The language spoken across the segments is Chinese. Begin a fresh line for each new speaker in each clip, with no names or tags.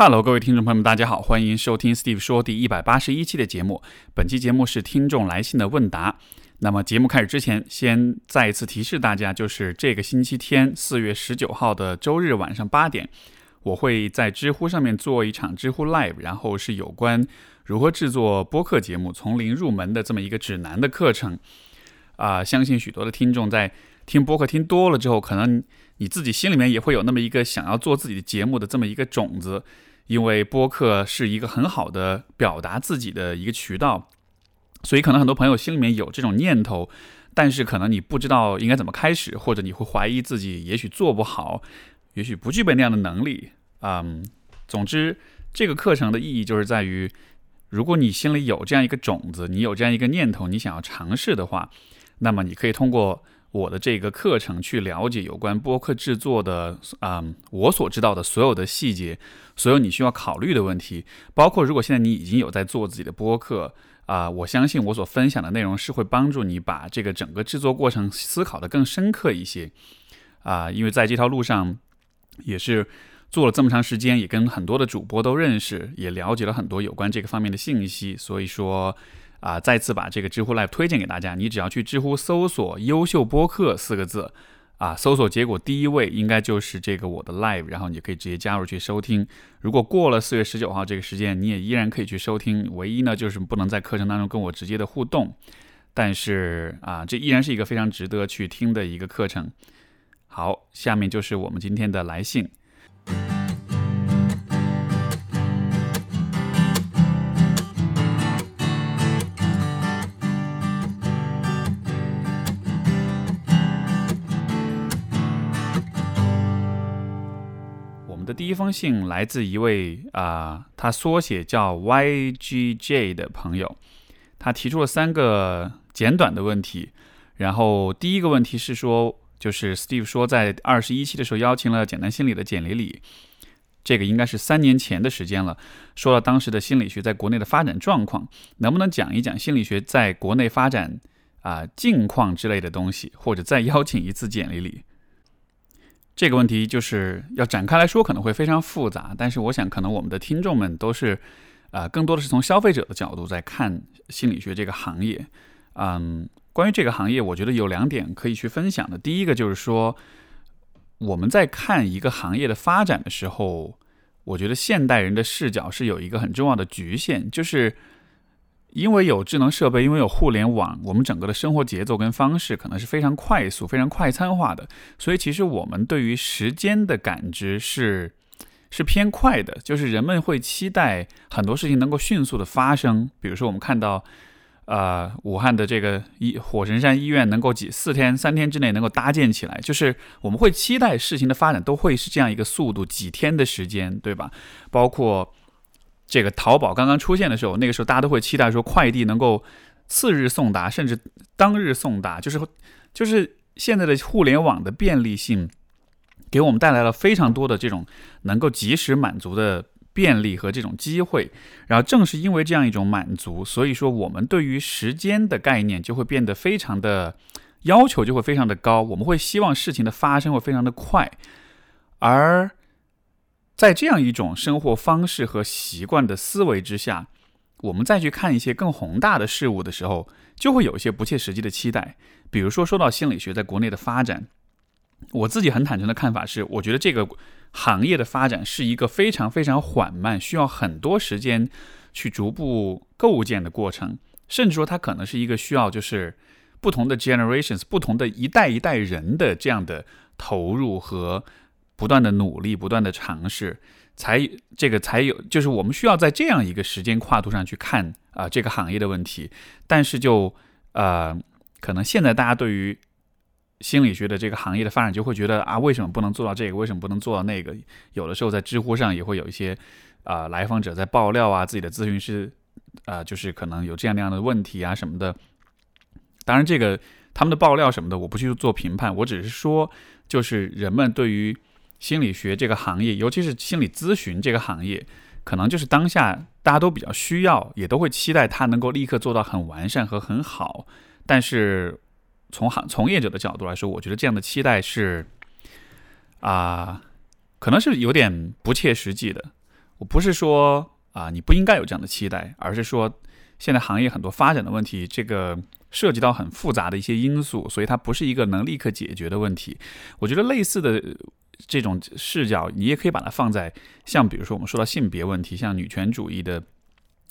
Hello，各位听众朋友们，大家好，欢迎收听 Steve 说第一百八十一期的节目。本期节目是听众来信的问答。那么节目开始之前，先再一次提示大家，就是这个星期天四月十九号的周日晚上八点，我会在知乎上面做一场知乎 Live，然后是有关如何制作播客节目从零入门的这么一个指南的课程。啊，相信许多的听众在听播客听多了之后，可能你自己心里面也会有那么一个想要做自己的节目的这么一个种子。因为播客是一个很好的表达自己的一个渠道，所以可能很多朋友心里面有这种念头，但是可能你不知道应该怎么开始，或者你会怀疑自己，也许做不好，也许不具备那样的能力。嗯，总之，这个课程的意义就是在于，如果你心里有这样一个种子，你有这样一个念头，你想要尝试的话，那么你可以通过。我的这个课程去了解有关播客制作的啊，我所知道的所有的细节，所有你需要考虑的问题，包括如果现在你已经有在做自己的播客啊，我相信我所分享的内容是会帮助你把这个整个制作过程思考的更深刻一些啊，因为在这条路上也是做了这么长时间，也跟很多的主播都认识，也了解了很多有关这个方面的信息，所以说。啊，再次把这个知乎 Live 推荐给大家。你只要去知乎搜索“优秀播客”四个字，啊，搜索结果第一位应该就是这个我的 Live，然后你就可以直接加入去收听。如果过了四月十九号这个时间，你也依然可以去收听。唯一呢，就是不能在课程当中跟我直接的互动。但是啊，这依然是一个非常值得去听的一个课程。好，下面就是我们今天的来信。第一封信来自一位啊，他缩写叫 YGJ 的朋友，他提出了三个简短的问题。然后第一个问题是说，就是 Steve 说在二十一期的时候邀请了简单心理的简理理，这个应该是三年前的时间了。说了当时的心理学在国内的发展状况，能不能讲一讲心理学在国内发展啊近况之类的东西，或者再邀请一次简理理？这个问题就是要展开来说，可能会非常复杂。但是我想，可能我们的听众们都是，呃，更多的是从消费者的角度在看心理学这个行业。嗯，关于这个行业，我觉得有两点可以去分享的。第一个就是说，我们在看一个行业的发展的时候，我觉得现代人的视角是有一个很重要的局限，就是。因为有智能设备，因为有互联网，我们整个的生活节奏跟方式可能是非常快速、非常快餐化的，所以其实我们对于时间的感知是是偏快的，就是人们会期待很多事情能够迅速的发生。比如说，我们看到，呃，武汉的这个医火神山医院能够几四天、三天之内能够搭建起来，就是我们会期待事情的发展都会是这样一个速度，几天的时间，对吧？包括。这个淘宝刚刚出现的时候，那个时候大家都会期待说快递能够次日送达，甚至当日送达，就是就是现在的互联网的便利性，给我们带来了非常多的这种能够及时满足的便利和这种机会。然后正是因为这样一种满足，所以说我们对于时间的概念就会变得非常的要求就会非常的高，我们会希望事情的发生会非常的快，而。在这样一种生活方式和习惯的思维之下，我们再去看一些更宏大的事物的时候，就会有一些不切实际的期待。比如说，说到心理学在国内的发展，我自己很坦诚的看法是，我觉得这个行业的发展是一个非常非常缓慢，需要很多时间去逐步构建的过程，甚至说它可能是一个需要就是不同的 generations、不同的一代一代人的这样的投入和。不断的努力，不断的尝试，才这个才有，就是我们需要在这样一个时间跨度上去看啊这个行业的问题。但是就呃，可能现在大家对于心理学的这个行业的发展，就会觉得啊，为什么不能做到这个？为什么不能做到那个？有的时候在知乎上也会有一些啊来访者在爆料啊，自己的咨询师啊，就是可能有这样那样的问题啊什么的。当然，这个他们的爆料什么的，我不去做评判，我只是说，就是人们对于心理学这个行业，尤其是心理咨询这个行业，可能就是当下大家都比较需要，也都会期待它能够立刻做到很完善和很好。但是从行从业者的角度来说，我觉得这样的期待是啊，可能是有点不切实际的。我不是说啊你不应该有这样的期待，而是说现在行业很多发展的问题，这个涉及到很复杂的一些因素，所以它不是一个能立刻解决的问题。我觉得类似的这种视角，你也可以把它放在像比如说我们说到性别问题，像女权主义的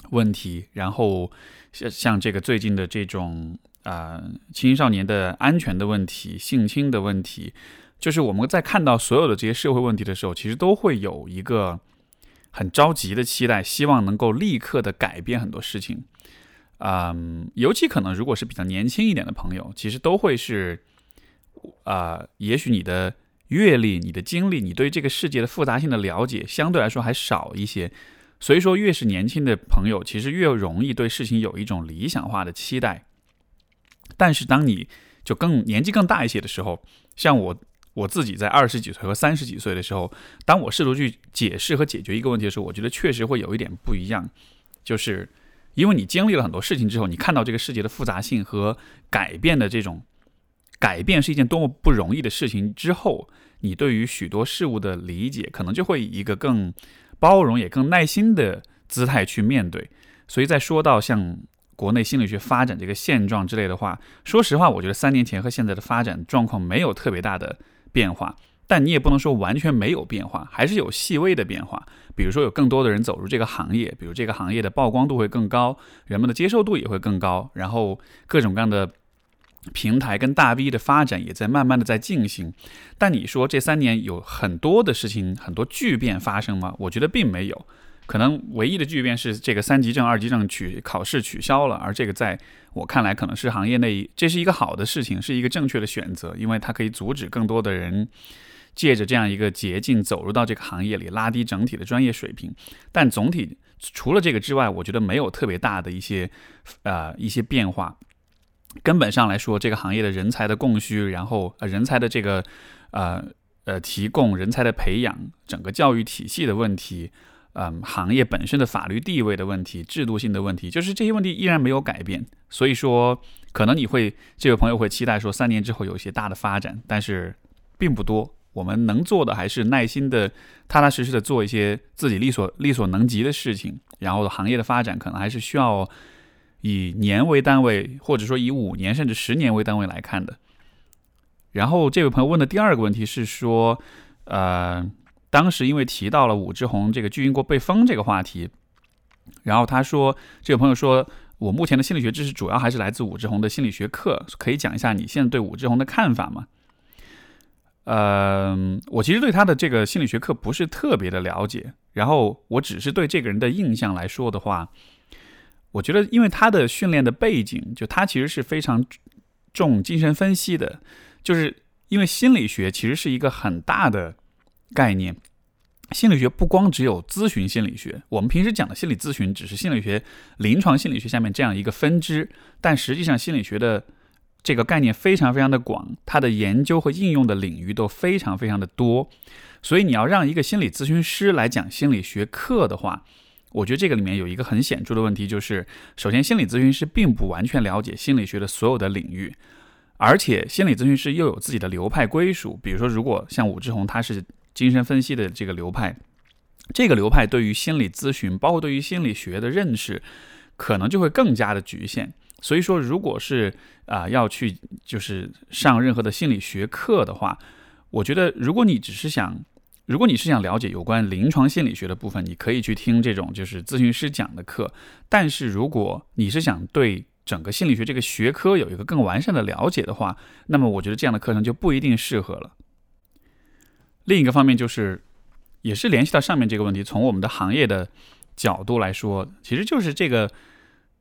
问题，然后像像这个最近的这种啊青少年的安全的问题、性侵的问题。就是我们在看到所有的这些社会问题的时候，其实都会有一个很着急的期待，希望能够立刻的改变很多事情。嗯，尤其可能如果是比较年轻一点的朋友，其实都会是，啊，也许你的阅历、你的经历、你对这个世界的复杂性的了解相对来说还少一些，所以说越是年轻的朋友，其实越容易对事情有一种理想化的期待。但是当你就更年纪更大一些的时候，像我。我自己在二十几岁和三十几岁的时候，当我试图去解释和解决一个问题的时候，我觉得确实会有一点不一样，就是因为你经历了很多事情之后，你看到这个世界的复杂性和改变的这种改变是一件多么不容易的事情之后，你对于许多事物的理解可能就会以一个更包容也更耐心的姿态去面对。所以在说到像国内心理学发展这个现状之类的话，说实话，我觉得三年前和现在的发展状况没有特别大的。变化，但你也不能说完全没有变化，还是有细微的变化。比如说，有更多的人走入这个行业，比如这个行业的曝光度会更高，人们的接受度也会更高。然后，各种各样的平台跟大 V 的发展也在慢慢的在进行。但你说这三年有很多的事情，很多巨变发生吗？我觉得并没有。可能唯一的巨变是这个三级证、二级证取考试取消了，而这个在我看来可能是行业内这是一个好的事情，是一个正确的选择，因为它可以阻止更多的人借着这样一个捷径走入到这个行业里，拉低整体的专业水平。但总体除了这个之外，我觉得没有特别大的一些呃一些变化。根本上来说，这个行业的人才的供需，然后呃人才的这个呃呃提供人才的培养，整个教育体系的问题。嗯，行业本身的法律地位的问题、制度性的问题，就是这些问题依然没有改变。所以说，可能你会这位朋友会期待说，三年之后有一些大的发展，但是并不多。我们能做的还是耐心的、踏踏实实的做一些自己力所力所能及的事情。然后，行业的发展可能还是需要以年为单位，或者说以五年甚至十年为单位来看的。然后，这位朋友问的第二个问题是说，呃。当时因为提到了武志红这个巨婴国被封这个话题，然后他说，这位朋友说，我目前的心理学知识主要还是来自武志红的心理学课，可以讲一下你现在对武志红的看法吗？呃，我其实对他的这个心理学课不是特别的了解，然后我只是对这个人的印象来说的话，我觉得因为他的训练的背景，就他其实是非常重精神分析的，就是因为心理学其实是一个很大的。概念，心理学不光只有咨询心理学，我们平时讲的心理咨询只是心理学、临床心理学下面这样一个分支，但实际上心理学的这个概念非常非常的广，它的研究和应用的领域都非常非常的多，所以你要让一个心理咨询师来讲心理学课的话，我觉得这个里面有一个很显著的问题，就是首先心理咨询师并不完全了解心理学的所有的领域。而且心理咨询师又有自己的流派归属，比如说，如果像武志红他是精神分析的这个流派，这个流派对于心理咨询，包括对于心理学的认识，可能就会更加的局限。所以说，如果是啊要去就是上任何的心理学课的话，我觉得如果你只是想，如果你是想了解有关临床心理学的部分，你可以去听这种就是咨询师讲的课。但是如果你是想对整个心理学这个学科有一个更完善的了解的话，那么我觉得这样的课程就不一定适合了。另一个方面就是，也是联系到上面这个问题，从我们的行业的角度来说，其实就是这个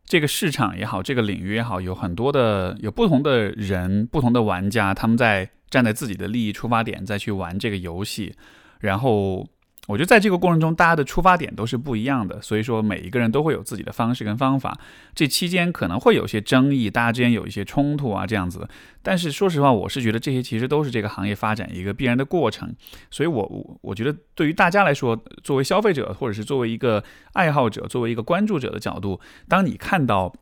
这个市场也好，这个领域也好，有很多的有不同的人、不同的玩家，他们在站在自己的利益出发点再去玩这个游戏，然后。我觉得在这个过程中，大家的出发点都是不一样的，所以说每一个人都会有自己的方式跟方法。这期间可能会有些争议，大家之间有一些冲突啊，这样子。但是说实话，我是觉得这些其实都是这个行业发展一个必然的过程。所以，我我我觉得对于大家来说，作为消费者或者是作为一个爱好者、作为一个关注者的角度，当你看到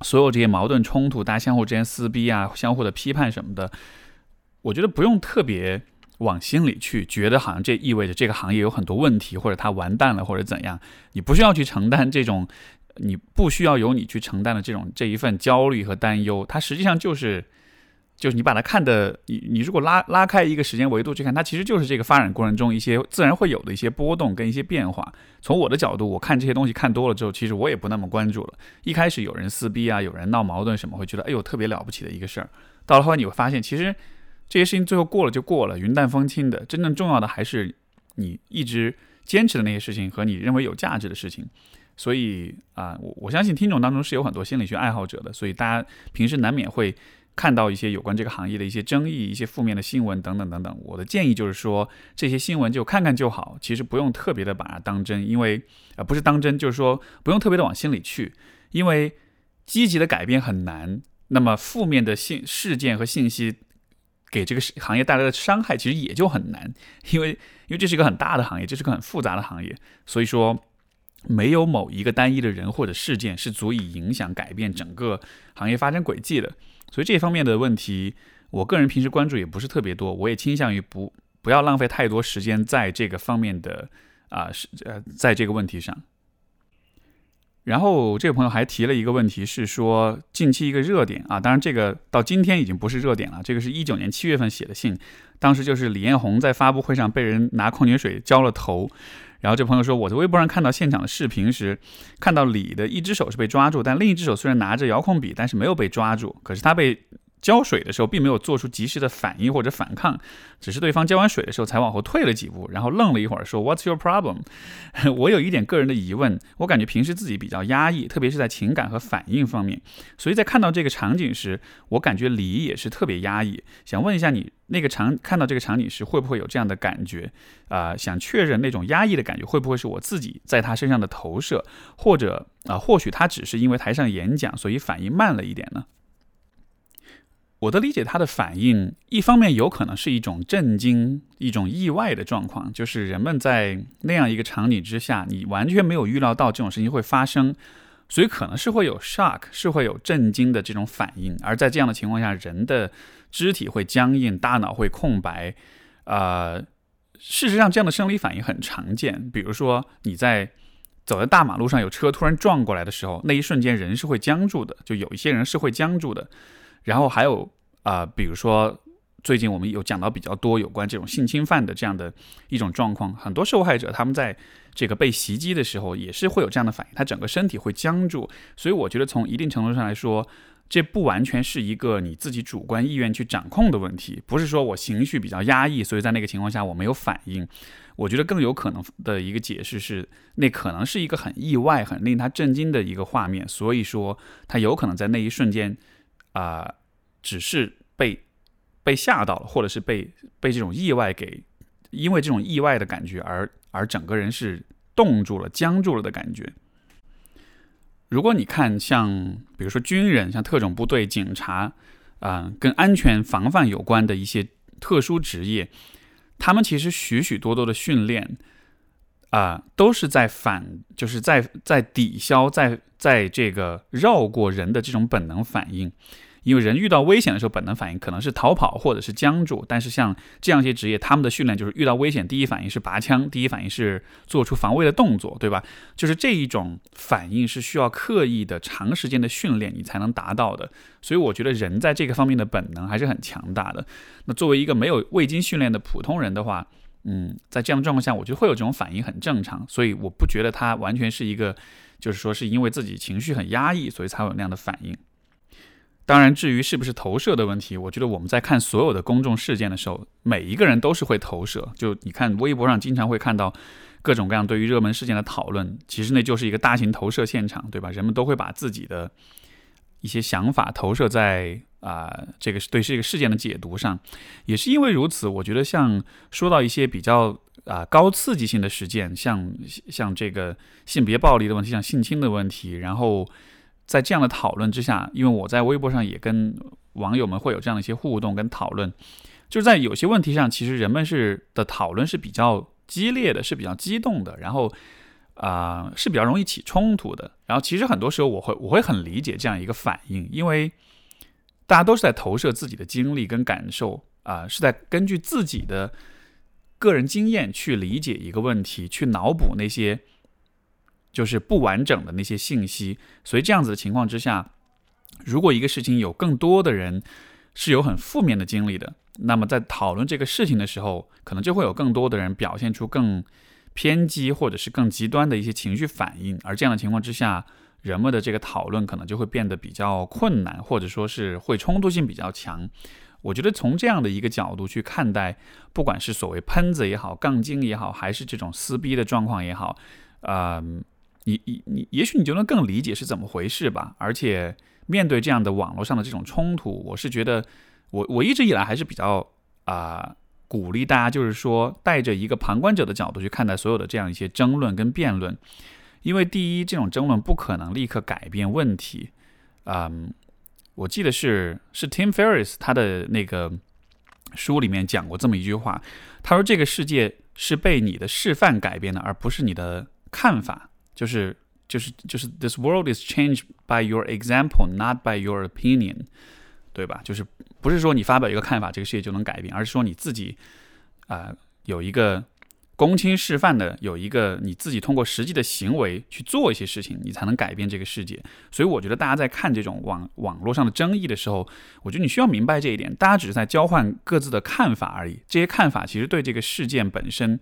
所有这些矛盾冲突，大家相互之间撕逼啊，相互的批判什么的，我觉得不用特别。往心里去，觉得好像这意味着这个行业有很多问题，或者它完蛋了，或者怎样。你不需要去承担这种，你不需要由你去承担的这种这一份焦虑和担忧。它实际上就是。就是你把它看的，你你如果拉拉开一个时间维度去看，它其实就是这个发展过程中一些自然会有的一些波动跟一些变化。从我的角度，我看这些东西看多了之后，其实我也不那么关注了。一开始有人撕逼啊，有人闹矛盾什么，会觉得哎呦特别了不起的一个事儿。到了后来你会发现，其实这些事情最后过了就过了，云淡风轻的。真正重要的还是你一直坚持的那些事情和你认为有价值的事情。所以啊，我我相信听众当中是有很多心理学爱好者的，所以大家平时难免会。看到一些有关这个行业的一些争议、一些负面的新闻等等等等，我的建议就是说，这些新闻就看看就好，其实不用特别的把它当真，因为呃不是当真，就是说不用特别的往心里去，因为积极的改变很难，那么负面的信事件和信息给这个行业带来的伤害其实也就很难，因为因为这是一个很大的行业，这是个很复杂的行业，所以说没有某一个单一的人或者事件是足以影响改变整个行业发展轨迹的。所以这方面的问题，我个人平时关注也不是特别多，我也倾向于不不要浪费太多时间在这个方面的啊是呃在这个问题上。然后这位朋友还提了一个问题，是说近期一个热点啊，当然这个到今天已经不是热点了，这个是一九年七月份写的信，当时就是李彦宏在发布会上被人拿矿泉水浇了头。然后这朋友说，我在微博上看到现场的视频时，看到李的一只手是被抓住，但另一只手虽然拿着遥控笔，但是没有被抓住。可是他被。浇水的时候，并没有做出及时的反应或者反抗，只是对方浇完水的时候才往后退了几步，然后愣了一会儿，说 "What's your problem？" 我有一点个人的疑问，我感觉平时自己比较压抑，特别是在情感和反应方面，所以在看到这个场景时，我感觉李也是特别压抑。想问一下你，那个场看到这个场景时，会不会有这样的感觉？啊，想确认那种压抑的感觉会不会是我自己在他身上的投射，或者啊，或许他只是因为台上演讲，所以反应慢了一点呢？我的理解，他的反应一方面有可能是一种震惊、一种意外的状况，就是人们在那样一个场景之下，你完全没有预料到这种事情会发生，所以可能是会有 shock，是会有震惊的这种反应。而在这样的情况下，人的肢体会僵硬，大脑会空白。呃，事实上，这样的生理反应很常见。比如说，你在走在大马路上，有车突然撞过来的时候，那一瞬间人是会僵住的，就有一些人是会僵住的。然后还有啊，比如说最近我们有讲到比较多有关这种性侵犯的这样的一种状况，很多受害者他们在这个被袭击的时候也是会有这样的反应，他整个身体会僵住。所以我觉得从一定程度上来说，这不完全是一个你自己主观意愿去掌控的问题，不是说我情绪比较压抑，所以在那个情况下我没有反应。我觉得更有可能的一个解释是，那可能是一个很意外、很令他震惊的一个画面，所以说他有可能在那一瞬间。啊，只是被被吓到了，或者是被被这种意外给，因为这种意外的感觉而而整个人是冻住了、僵住了的感觉。如果你看像比如说军人、像特种部队、警察啊，跟安全防范有关的一些特殊职业，他们其实许许多多的训练。啊，都是在反，就是在在抵消，在在这个绕过人的这种本能反应，因为人遇到危险的时候，本能反应可能是逃跑或者是僵住。但是像这样一些职业，他们的训练就是遇到危险，第一反应是拔枪，第一反应是做出防卫的动作，对吧？就是这一种反应是需要刻意的、长时间的训练你才能达到的。所以我觉得人在这个方面的本能还是很强大的。那作为一个没有未经训练的普通人的话，嗯，在这样的状况下，我觉得会有这种反应很正常，所以我不觉得他完全是一个，就是说是因为自己情绪很压抑，所以才有那样的反应。当然，至于是不是投射的问题，我觉得我们在看所有的公众事件的时候，每一个人都是会投射。就你看微博上经常会看到各种各样对于热门事件的讨论，其实那就是一个大型投射现场，对吧？人们都会把自己的一些想法投射在。啊，这个是对这个事件的解读上，也是因为如此，我觉得像说到一些比较啊高刺激性的事件，像像这个性别暴力的问题，像性侵的问题，然后在这样的讨论之下，因为我在微博上也跟网友们会有这样的一些互动跟讨论，就是在有些问题上，其实人们是的讨论是比较激烈的，是比较激动的，然后啊是比较容易起冲突的，然后其实很多时候我会我会很理解这样一个反应，因为。大家都是在投射自己的经历跟感受，啊，是在根据自己的个人经验去理解一个问题，去脑补那些就是不完整的那些信息。所以这样子的情况之下，如果一个事情有更多的人是有很负面的经历的，那么在讨论这个事情的时候，可能就会有更多的人表现出更偏激或者是更极端的一些情绪反应。而这样的情况之下，人们的这个讨论可能就会变得比较困难，或者说是会冲突性比较强。我觉得从这样的一个角度去看待，不管是所谓喷子也好、杠精也好，还是这种撕逼的状况也好，啊，你你你，也许你就能更理解是怎么回事吧。而且面对这样的网络上的这种冲突，我是觉得，我我一直以来还是比较啊鼓励大家，就是说带着一个旁观者的角度去看待所有的这样一些争论跟辩论。因为第一，这种争论不可能立刻改变问题。嗯，我记得是是 Tim Ferriss 他的那个书里面讲过这么一句话，他说：“这个世界是被你的示范改变的，而不是你的看法。就是就是就是 This world is changed by your example, not by your opinion，对吧？就是不是说你发表一个看法，这个世界就能改变，而是说你自己啊有一个。”公亲示范的有一个你自己通过实际的行为去做一些事情，你才能改变这个世界。所以我觉得大家在看这种网网络上的争议的时候，我觉得你需要明白这一点：大家只是在交换各自的看法而已。这些看法其实对这个事件本身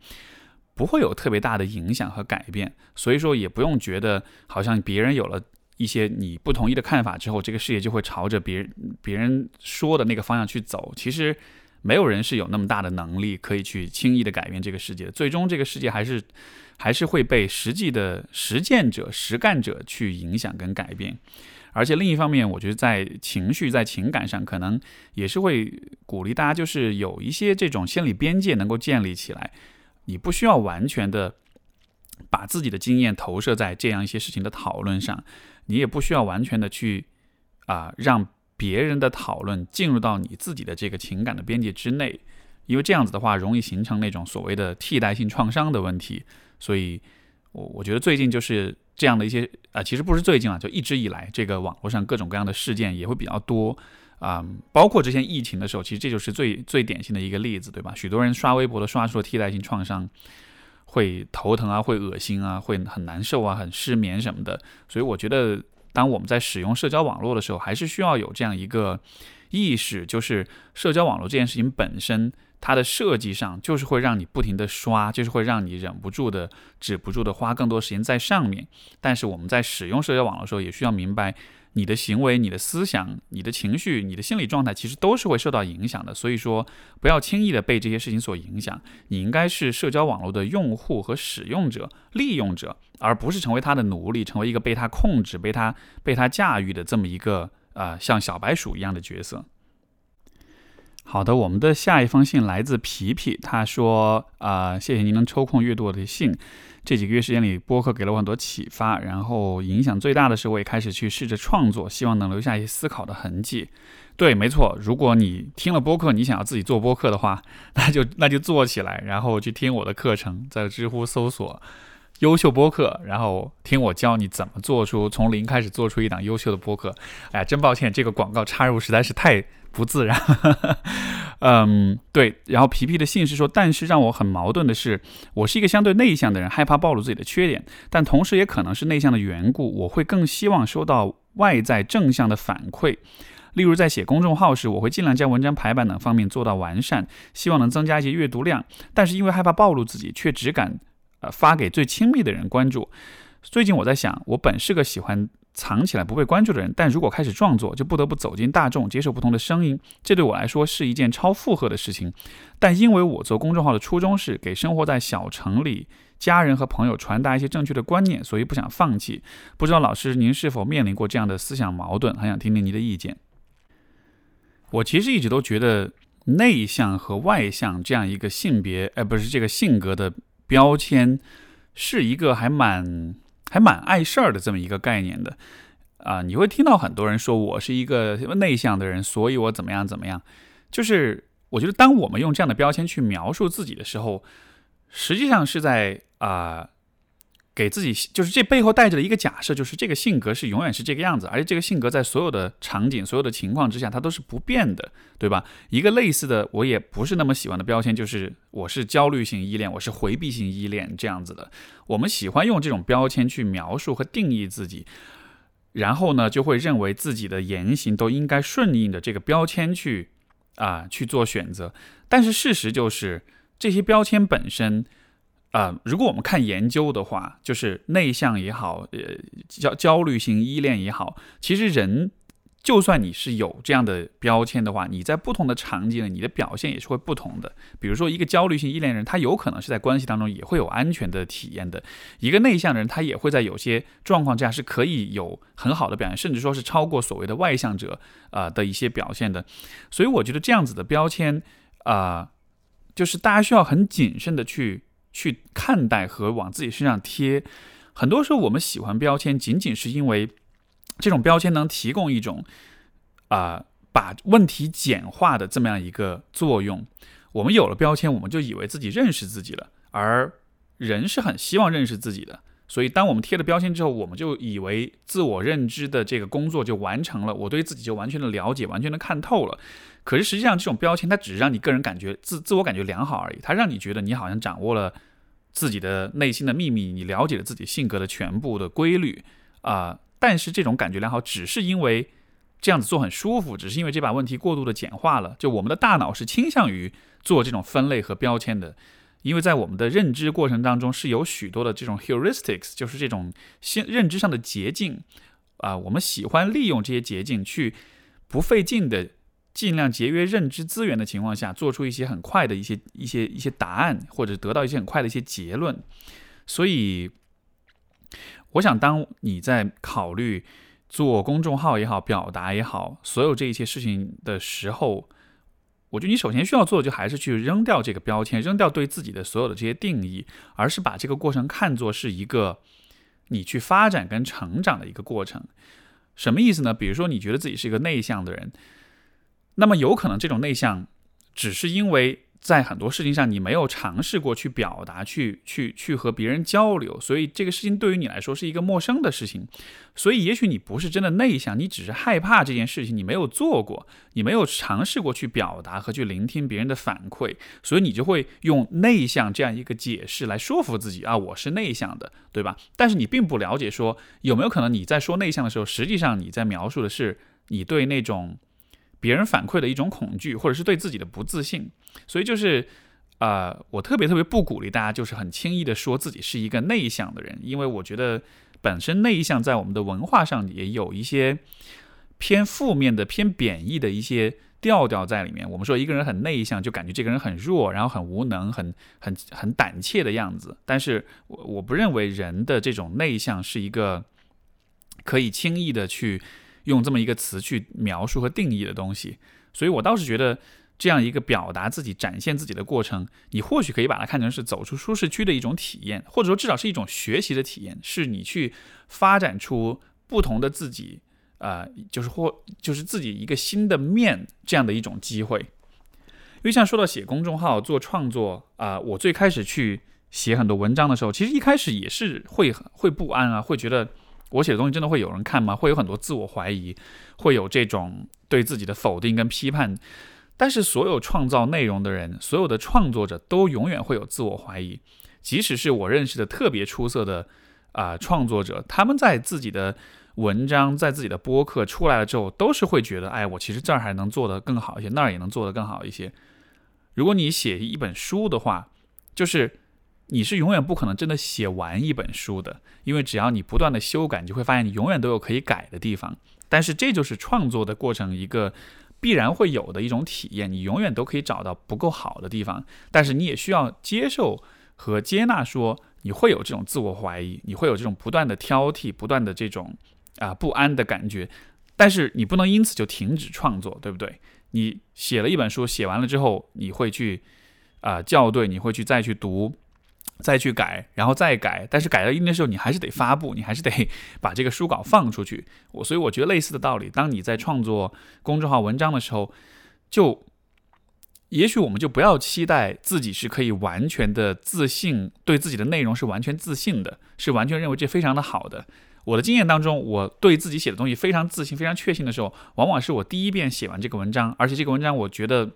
不会有特别大的影响和改变。所以说也不用觉得好像别人有了一些你不同意的看法之后，这个世界就会朝着别人别人说的那个方向去走。其实。没有人是有那么大的能力可以去轻易的改变这个世界，最终这个世界还是还是会被实际的实践者、实干者去影响跟改变。而且另一方面，我觉得在情绪、在情感上，可能也是会鼓励大家，就是有一些这种心理边界能够建立起来。你不需要完全的把自己的经验投射在这样一些事情的讨论上，你也不需要完全的去啊让。别人的讨论进入到你自己的这个情感的边界之内，因为这样子的话容易形成那种所谓的替代性创伤的问题。所以，我我觉得最近就是这样的一些啊，其实不是最近啊，就一直以来，这个网络上各种各样的事件也会比较多啊。包括之前疫情的时候，其实这就是最最典型的一个例子，对吧？许多人刷微博都刷出了替代性创伤，会头疼啊，会恶心啊，会很难受啊，很失眠什么的。所以我觉得。当我们在使用社交网络的时候，还是需要有这样一个意识，就是社交网络这件事情本身，它的设计上就是会让你不停的刷，就是会让你忍不住的、止不住的花更多时间在上面。但是我们在使用社交网络的时候，也需要明白。你的行为、你的思想、你的情绪、你的心理状态，其实都是会受到影响的。所以说，不要轻易的被这些事情所影响。你应该是社交网络的用户和使用者、利用者，而不是成为他的奴隶，成为一个被他控制、被他被他驾驭的这么一个啊，像小白鼠一样的角色。好的，我们的下一封信来自皮皮，他说啊，谢谢您能抽空阅读我的信。这几个月时间里，播客给了我很多启发，然后影响最大的是，我也开始去试着创作，希望能留下一些思考的痕迹。对，没错，如果你听了播客，你想要自己做播客的话，那就那就做起来，然后去听我的课程，在知乎搜索“优秀播客”，然后听我教你怎么做出从零开始做出一档优秀的播客。哎呀，真抱歉，这个广告插入实在是太不自然。嗯，对。然后皮皮的信是说，但是让我很矛盾的是，我是一个相对内向的人，害怕暴露自己的缺点，但同时也可能是内向的缘故，我会更希望收到外在正向的反馈。例如在写公众号时，我会尽量将文章排版等方面做到完善，希望能增加一些阅读量。但是因为害怕暴露自己，却只敢呃发给最亲密的人关注。最近我在想，我本是个喜欢。藏起来不被关注的人，但如果开始创作，就不得不走进大众，接受不同的声音。这对我来说是一件超负荷的事情。但因为我做公众号的初衷是给生活在小城里家人和朋友传达一些正确的观念，所以不想放弃。不知道老师您是否面临过这样的思想矛盾？很想听听您的意见。我其实一直都觉得内向和外向这样一个性别，呃，不是这个性格的标签，是一个还蛮。还蛮碍事儿的这么一个概念的，啊，你会听到很多人说我是一个内向的人，所以我怎么样怎么样。就是我觉得，当我们用这样的标签去描述自己的时候，实际上是在啊给自己就是这背后带着的一个假设，就是这个性格是永远是这个样子，而且这个性格在所有的场景、所有的情况之下，它都是不变的，对吧？一个类似的，我也不是那么喜欢的标签，就是我是焦虑型依恋，我是回避型依恋这样子的。我们喜欢用这种标签去描述和定义自己，然后呢，就会认为自己的言行都应该顺应着这个标签去啊去做选择。但是事实就是，这些标签本身。啊，如果我们看研究的话，就是内向也好，呃，焦焦虑型依恋也好，其实人就算你是有这样的标签的话，你在不同的场景里，你的表现也是会不同的。比如说，一个焦虑型依恋人，他有可能是在关系当中也会有安全的体验的；一个内向的人，他也会在有些状况之下是可以有很好的表现，甚至说是超过所谓的外向者啊的一些表现的。所以，我觉得这样子的标签啊，就是大家需要很谨慎的去。去看待和往自己身上贴，很多时候我们喜欢标签，仅仅是因为这种标签能提供一种啊把问题简化的这么样一个作用。我们有了标签，我们就以为自己认识自己了，而人是很希望认识自己的。所以，当我们贴了标签之后，我们就以为自我认知的这个工作就完成了，我对自己就完全的了解，完全的看透了。可是实际上，这种标签它只是让你个人感觉自自我感觉良好而已，它让你觉得你好像掌握了。自己的内心的秘密，你了解了自己性格的全部的规律啊，但是这种感觉良好，只是因为这样子做很舒服，只是因为这把问题过度的简化了。就我们的大脑是倾向于做这种分类和标签的，因为在我们的认知过程当中是有许多的这种 heuristics，就是这种先认知上的捷径啊，我们喜欢利用这些捷径去不费劲的。尽量节约认知资源的情况下，做出一些很快的一些一些一些答案，或者得到一些很快的一些结论。所以，我想，当你在考虑做公众号也好，表达也好，所有这一些事情的时候，我觉得你首先需要做的，就还是去扔掉这个标签，扔掉对自己的所有的这些定义，而是把这个过程看作是一个你去发展跟成长的一个过程。什么意思呢？比如说，你觉得自己是一个内向的人。那么有可能这种内向，只是因为在很多事情上你没有尝试过去表达、去去去和别人交流，所以这个事情对于你来说是一个陌生的事情。所以也许你不是真的内向，你只是害怕这件事情，你没有做过，你没有尝试过去表达和去聆听别人的反馈，所以你就会用内向这样一个解释来说服自己啊，我是内向的，对吧？但是你并不了解说有没有可能你在说内向的时候，实际上你在描述的是你对那种。别人反馈的一种恐惧，或者是对自己的不自信，所以就是，呃，我特别特别不鼓励大家就是很轻易的说自己是一个内向的人，因为我觉得本身内向在我们的文化上也有一些偏负面的、偏贬义的一些调调在里面。我们说一个人很内向，就感觉这个人很弱，然后很无能、很很很胆怯的样子。但是我我不认为人的这种内向是一个可以轻易的去。用这么一个词去描述和定义的东西，所以我倒是觉得这样一个表达自己、展现自己的过程，你或许可以把它看成是走出舒适区的一种体验，或者说至少是一种学习的体验，是你去发展出不同的自己，呃，就是或就是自己一个新的面这样的一种机会。因为像说到写公众号、做创作啊，我最开始去写很多文章的时候，其实一开始也是会会不安啊，会觉得。我写的东西真的会有人看吗？会有很多自我怀疑，会有这种对自己的否定跟批判。但是，所有创造内容的人，所有的创作者都永远会有自我怀疑。即使是我认识的特别出色的啊创作者，他们在自己的文章、在自己的播客出来了之后，都是会觉得，哎，我其实这儿还能做得更好一些，那儿也能做得更好一些。如果你写一本书的话，就是。你是永远不可能真的写完一本书的，因为只要你不断的修改，你就会发现你永远都有可以改的地方。但是这就是创作的过程一个必然会有的一种体验，你永远都可以找到不够好的地方。但是你也需要接受和接纳，说你会有这种自我怀疑，你会有这种不断的挑剔、不断的这种啊不安的感觉。但是你不能因此就停止创作，对不对？你写了一本书，写完了之后，你会去啊校对，你会去再去读。再去改，然后再改，但是改到一定的时候，你还是得发布，你还是得 把这个书稿放出去。我所以我觉得类似的道理，当你在创作公众号文章的时候，就也许我们就不要期待自己是可以完全的自信，对自己的内容是完全自信的，是完全认为这非常的好的。我的经验当中，我对自己写的东西非常自信、非常确信的时候，往往是我第一遍写完这个文章，而且这个文章我觉得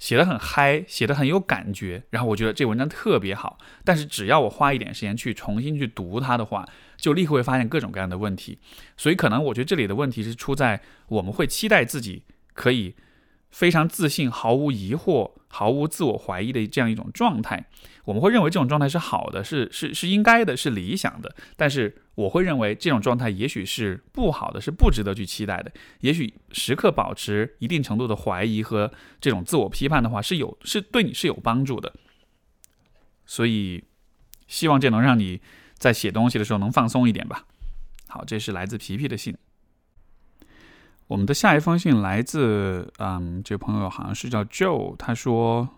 写的很嗨，写的很有感觉，然后我觉得这文章特别好。但是只要我花一点时间去重新去读它的话，就立刻会发现各种各样的问题。所以可能我觉得这里的问题是出在我们会期待自己可以。非常自信、毫无疑惑、毫无自我怀疑的这样一种状态，我们会认为这种状态是好的，是是是应该的，是理想的。但是我会认为这种状态也许是不好的，是不值得去期待的。也许时刻保持一定程度的怀疑和这种自我批判的话，是有是对你是有帮助的。所以希望这能让你在写东西的时候能放松一点吧。好，这是来自皮皮的信。我们的下一封信来自，嗯，这个朋友好像是叫 Joe，他说，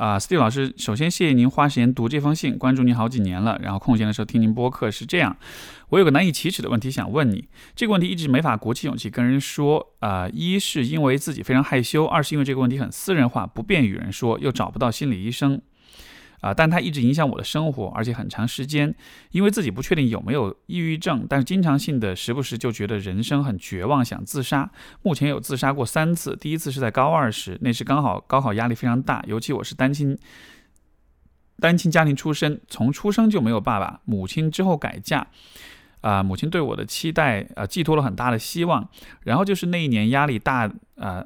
啊，Steve 老师，首先谢谢您花时间读这封信，关注您好几年了，然后空闲的时候听您播客是这样。我有个难以启齿的问题想问你，这个问题一直没法鼓起勇气跟人说，啊，一是因为自己非常害羞，二是因为这个问题很私人化，不便与人说，又找不到心理医生。啊，但它一直影响我的生活，而且很长时间，因为自己不确定有没有抑郁症，但是经常性的时不时就觉得人生很绝望，想自杀。目前有自杀过三次，第一次是在高二时，那时刚好高考压力非常大，尤其我是单亲，单亲家庭出身，从出生就没有爸爸，母亲之后改嫁，啊，母亲对我的期待，呃，寄托了很大的希望。然后就是那一年压力大，呃，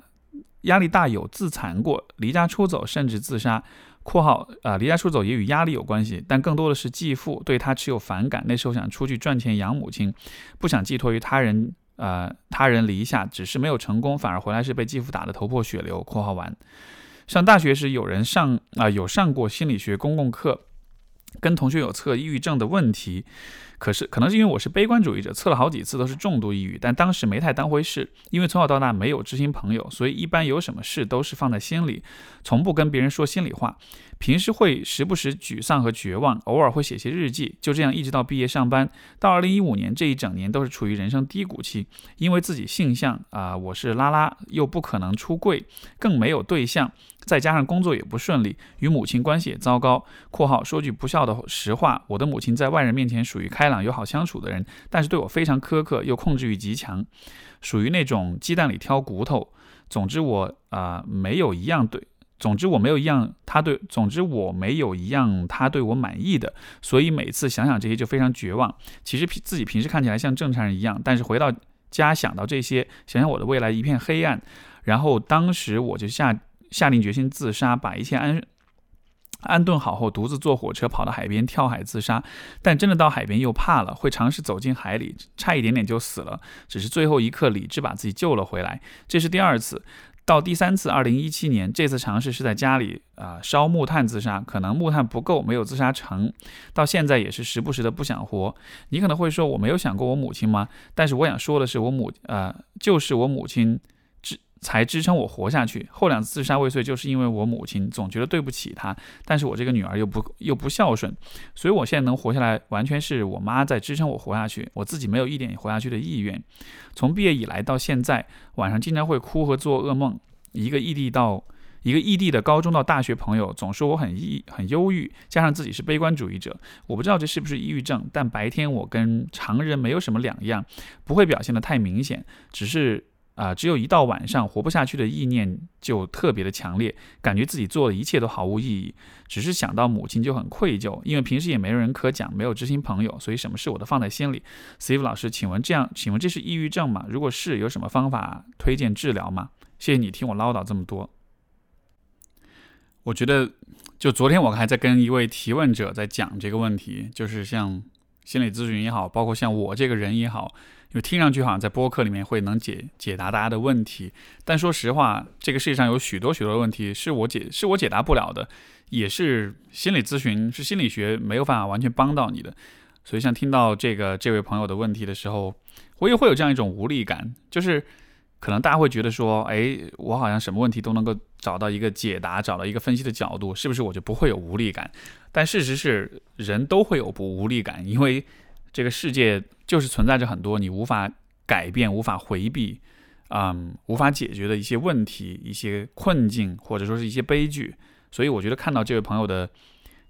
压力大有自残过，离家出走，甚至自杀。括号啊，离家出走也与压力有关系，但更多的是继父对他持有反感。那时候想出去赚钱养母亲，不想寄托于他人，呃，他人篱下，只是没有成功，反而回来是被继父打得头破血流。括号完，上大学时有人上啊，有上过心理学公共课，跟同学有测抑郁症的问题。可是，可能是因为我是悲观主义者，测了好几次都是重度抑郁，但当时没太当回事。因为从小到大没有知心朋友，所以一般有什么事都是放在心里，从不跟别人说心里话。平时会时不时沮丧和绝望，偶尔会写些日记，就这样一直到毕业上班。到二零一五年这一整年都是处于人生低谷期，因为自己性向啊，我是拉拉，又不可能出柜，更没有对象。再加上工作也不顺利，与母亲关系也糟糕。（括号说句不孝的实话，我的母亲在外人面前属于开开朗又好相处的人，但是对我非常苛刻，又控制欲极强，属于那种鸡蛋里挑骨头。总之我啊没有一样对，总之我没有一样他对，总之我没有一样他对我满意的。所以每次想想这些就非常绝望。其实自己平时看起来像正常人一样，但是回到家想到这些，想想我的未来一片黑暗。然后当时我就下。下定决心自杀，把一切安安顿好后，独自坐火车跑到海边跳海自杀。但真的到海边又怕了，会尝试走进海里，差一点点就死了。只是最后一刻理智把自己救了回来。这是第二次，到第三次，二零一七年，这次尝试是在家里啊烧木炭自杀，可能木炭不够，没有自杀成。到现在也是时不时的不想活。你可能会说我没有想过我母亲吗？但是我想说的是，我母呃就是我母亲。才支撑我活下去。后两次自杀未遂，就是因为我母亲总觉得对不起她，但是我这个女儿又不又不孝顺，所以我现在能活下来，完全是我妈在支撑我活下去，我自己没有一点活下去的意愿。从毕业以来到现在，晚上经常会哭和做噩梦。一个异地到一个异地的高中到大学朋友总说我很抑很忧郁，加上自己是悲观主义者，我不知道这是不是抑郁症。但白天我跟常人没有什么两样，不会表现的太明显，只是。啊，只有一到晚上活不下去的意念就特别的强烈，感觉自己做的一切都毫无意义，只是想到母亲就很愧疚，因为平时也没人可讲，没有知心朋友，所以什么事我都放在心里。Steve 老师，请问这样，请问这是抑郁症吗？如果是，有什么方法推荐治疗吗？谢谢你听我唠叨这么多。我觉得，就昨天我还在跟一位提问者在讲这个问题，就是像心理咨询也好，包括像我这个人也好。就听上去好像在播客里面会能解解答大家的问题，但说实话，这个世界上有许多许多问题是我解是我解答不了的，也是心理咨询是心理学没有办法完全帮到你的。所以，像听到这个这位朋友的问题的时候，我也会有这样一种无力感，就是可能大家会觉得说，哎，我好像什么问题都能够找到一个解答，找到一个分析的角度，是不是我就不会有无力感？但事实是，人都会有不无力感，因为。这个世界就是存在着很多你无法改变、无法回避嗯无法解决的一些问题、一些困境，或者说是一些悲剧。所以我觉得看到这位朋友的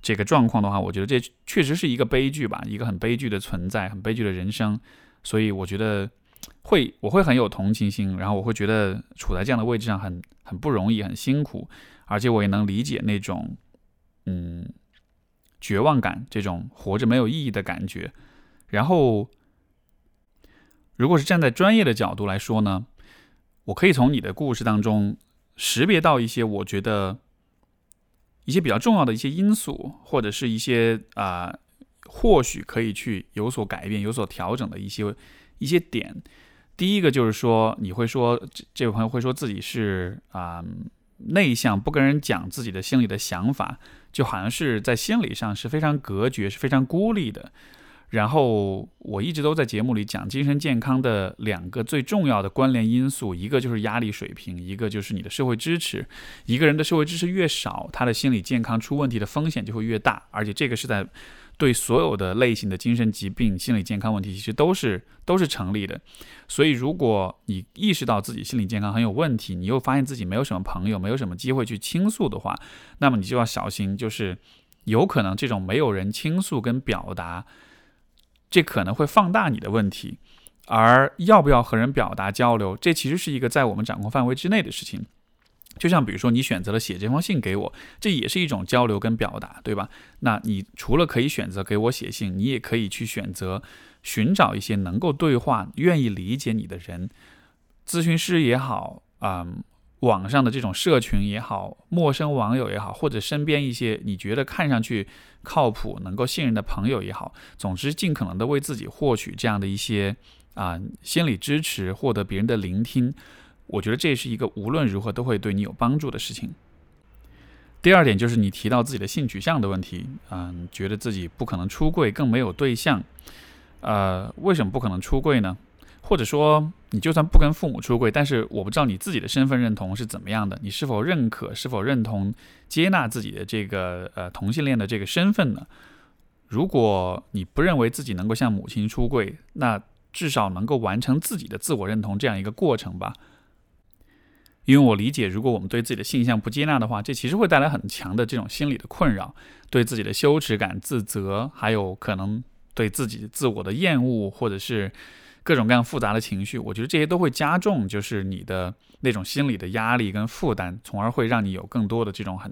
这个状况的话，我觉得这确实是一个悲剧吧，一个很悲剧的存在，很悲剧的人生。所以我觉得会我会很有同情心，然后我会觉得处在这样的位置上很很不容易，很辛苦，而且我也能理解那种嗯绝望感，这种活着没有意义的感觉。然后，如果是站在专业的角度来说呢，我可以从你的故事当中识别到一些我觉得。一些比较重要的一些因素，或者是一些啊，或许可以去有所改变、有所调整的一些一些点。第一个就是说，你会说这这位朋友会说自己是啊内向，不跟人讲自己的心里的想法，就好像是在心理上是非常隔绝、是非常孤立的。然后我一直都在节目里讲，精神健康的两个最重要的关联因素，一个就是压力水平，一个就是你的社会支持。一个人的社会支持越少，他的心理健康出问题的风险就会越大。而且这个是在对所有的类型的精神疾病、心理健康问题，其实都是 都是成立的。所以，如果你意识到自己心理健康很有问题，你又发现自己没有什么朋友，没有什么机会去倾诉的话，那么你就要小心，就是有可能这种没有人倾诉跟表达。这可能会放大你的问题，而要不要和人表达交流，这其实是一个在我们掌控范围之内的事情。就像比如说，你选择了写这封信给我，这也是一种交流跟表达，对吧？那你除了可以选择给我写信，你也可以去选择寻找一些能够对话、愿意理解你的人，咨询师也好，嗯。网上的这种社群也好，陌生网友也好，或者身边一些你觉得看上去靠谱、能够信任的朋友也好，总之尽可能的为自己获取这样的一些啊心理支持，获得别人的聆听。我觉得这是一个无论如何都会对你有帮助的事情。第二点就是你提到自己的性取向的问题，嗯，觉得自己不可能出柜，更没有对象。呃，为什么不可能出柜呢？或者说，你就算不跟父母出柜，但是我不知道你自己的身份认同是怎么样的，你是否认可、是否认同、接纳自己的这个呃同性恋的这个身份呢？如果你不认为自己能够向母亲出柜，那至少能够完成自己的自我认同这样一个过程吧。因为我理解，如果我们对自己的性向不接纳的话，这其实会带来很强的这种心理的困扰，对自己的羞耻感、自责，还有可能对自己自我的厌恶，或者是。各种各样复杂的情绪，我觉得这些都会加重，就是你的那种心理的压力跟负担，从而会让你有更多的这种很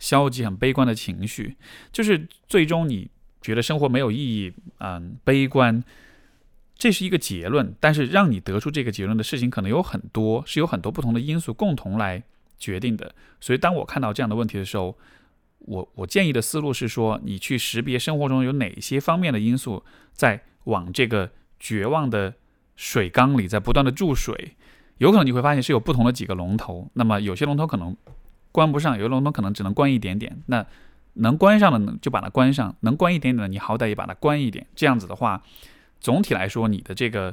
消极、很悲观的情绪。就是最终你觉得生活没有意义，嗯，悲观，这是一个结论。但是让你得出这个结论的事情可能有很多，是有很多不同的因素共同来决定的。所以当我看到这样的问题的时候，我我建议的思路是说，你去识别生活中有哪些方面的因素在往这个。绝望的水缸里在不断的注水，有可能你会发现是有不同的几个龙头。那么有些龙头可能关不上，有些龙头可能只能关一点点。那能关上的呢就把它关上，能关一点点的你好歹也把它关一点。这样子的话，总体来说你的这个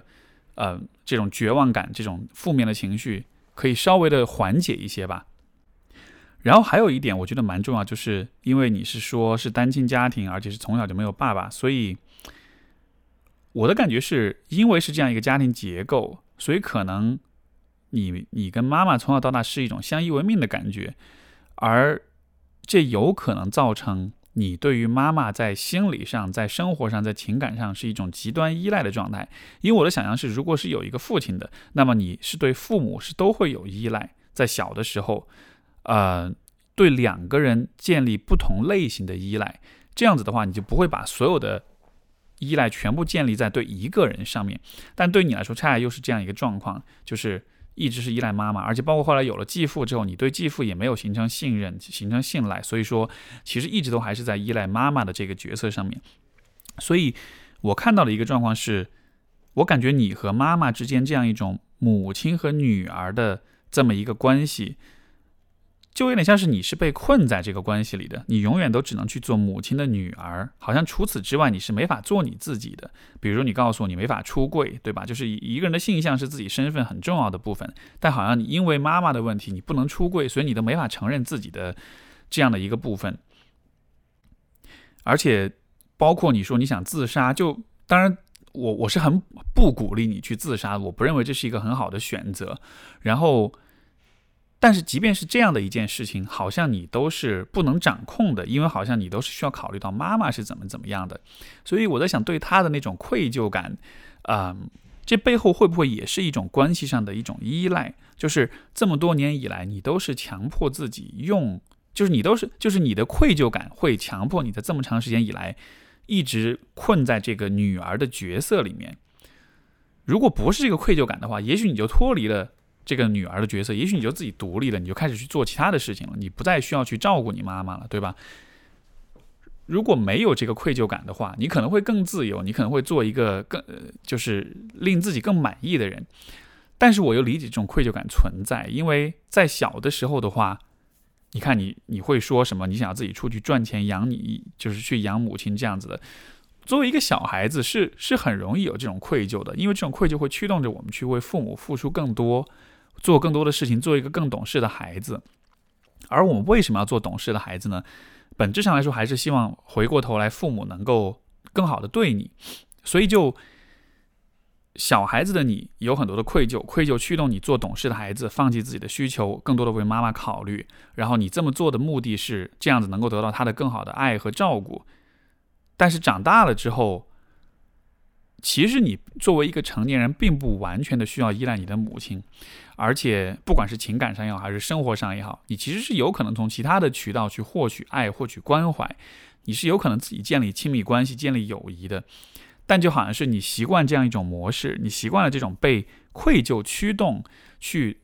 呃这种绝望感、这种负面的情绪可以稍微的缓解一些吧。然后还有一点我觉得蛮重要，就是因为你是说是单亲家庭，而且是从小就没有爸爸，所以。我的感觉是因为是这样一个家庭结构，所以可能你你跟妈妈从小到大是一种相依为命的感觉，而这有可能造成你对于妈妈在心理上、在生活上、在情感上是一种极端依赖的状态。因为我的想象是，如果是有一个父亲的，那么你是对父母是都会有依赖，在小的时候，呃，对两个人建立不同类型的依赖，这样子的话，你就不会把所有的。依赖全部建立在对一个人上面，但对你来说，恰恰又是这样一个状况，就是一直是依赖妈妈，而且包括后来有了继父之后，你对继父也没有形成信任、形成信赖，所以说其实一直都还是在依赖妈妈的这个角色上面。所以我看到的一个状况是，我感觉你和妈妈之间这样一种母亲和女儿的这么一个关系。就有点像是你是被困在这个关系里的，你永远都只能去做母亲的女儿，好像除此之外你是没法做你自己的。比如你告诉我你没法出柜，对吧？就是一个人的性向是自己身份很重要的部分，但好像你因为妈妈的问题你不能出柜，所以你都没法承认自己的这样的一个部分。而且包括你说你想自杀，就当然我我是很不鼓励你去自杀，我不认为这是一个很好的选择。然后，但是即便是这样的一件事情，好像你都是不能掌控的，因为好像你都是需要考虑到妈妈是怎么怎么样的。所以我在想，对他的那种愧疚感，啊，这背后会不会也是一种关系上的一种依赖？就是这么多年以来，你都是强迫自己用，就是你都是，就是你的愧疚感会强迫你在这么长时间以来。一直困在这个女儿的角色里面。如果不是这个愧疚感的话，也许你就脱离了这个女儿的角色，也许你就自己独立了，你就开始去做其他的事情了，你不再需要去照顾你妈妈了，对吧？如果没有这个愧疚感的话，你可能会更自由，你可能会做一个更就是令自己更满意的人。但是我又理解这种愧疚感存在，因为在小的时候的话。你看，你你会说什么？你想要自己出去赚钱养你，就是去养母亲这样子的。作为一个小孩子，是是很容易有这种愧疚的，因为这种愧疚会驱动着我们去为父母付出更多，做更多的事情，做一个更懂事的孩子。而我们为什么要做懂事的孩子呢？本质上来说，还是希望回过头来，父母能够更好的对你。所以就。小孩子的你有很多的愧疚，愧疚驱动你做懂事的孩子，放弃自己的需求，更多的为妈妈考虑。然后你这么做的目的是这样子能够得到他的更好的爱和照顾。但是长大了之后，其实你作为一个成年人，并不完全的需要依赖你的母亲，而且不管是情感上也好，还是生活上也好，你其实是有可能从其他的渠道去获取爱、获取关怀，你是有可能自己建立亲密关系、建立友谊的。但就好像是你习惯这样一种模式，你习惯了这种被愧疚驱动去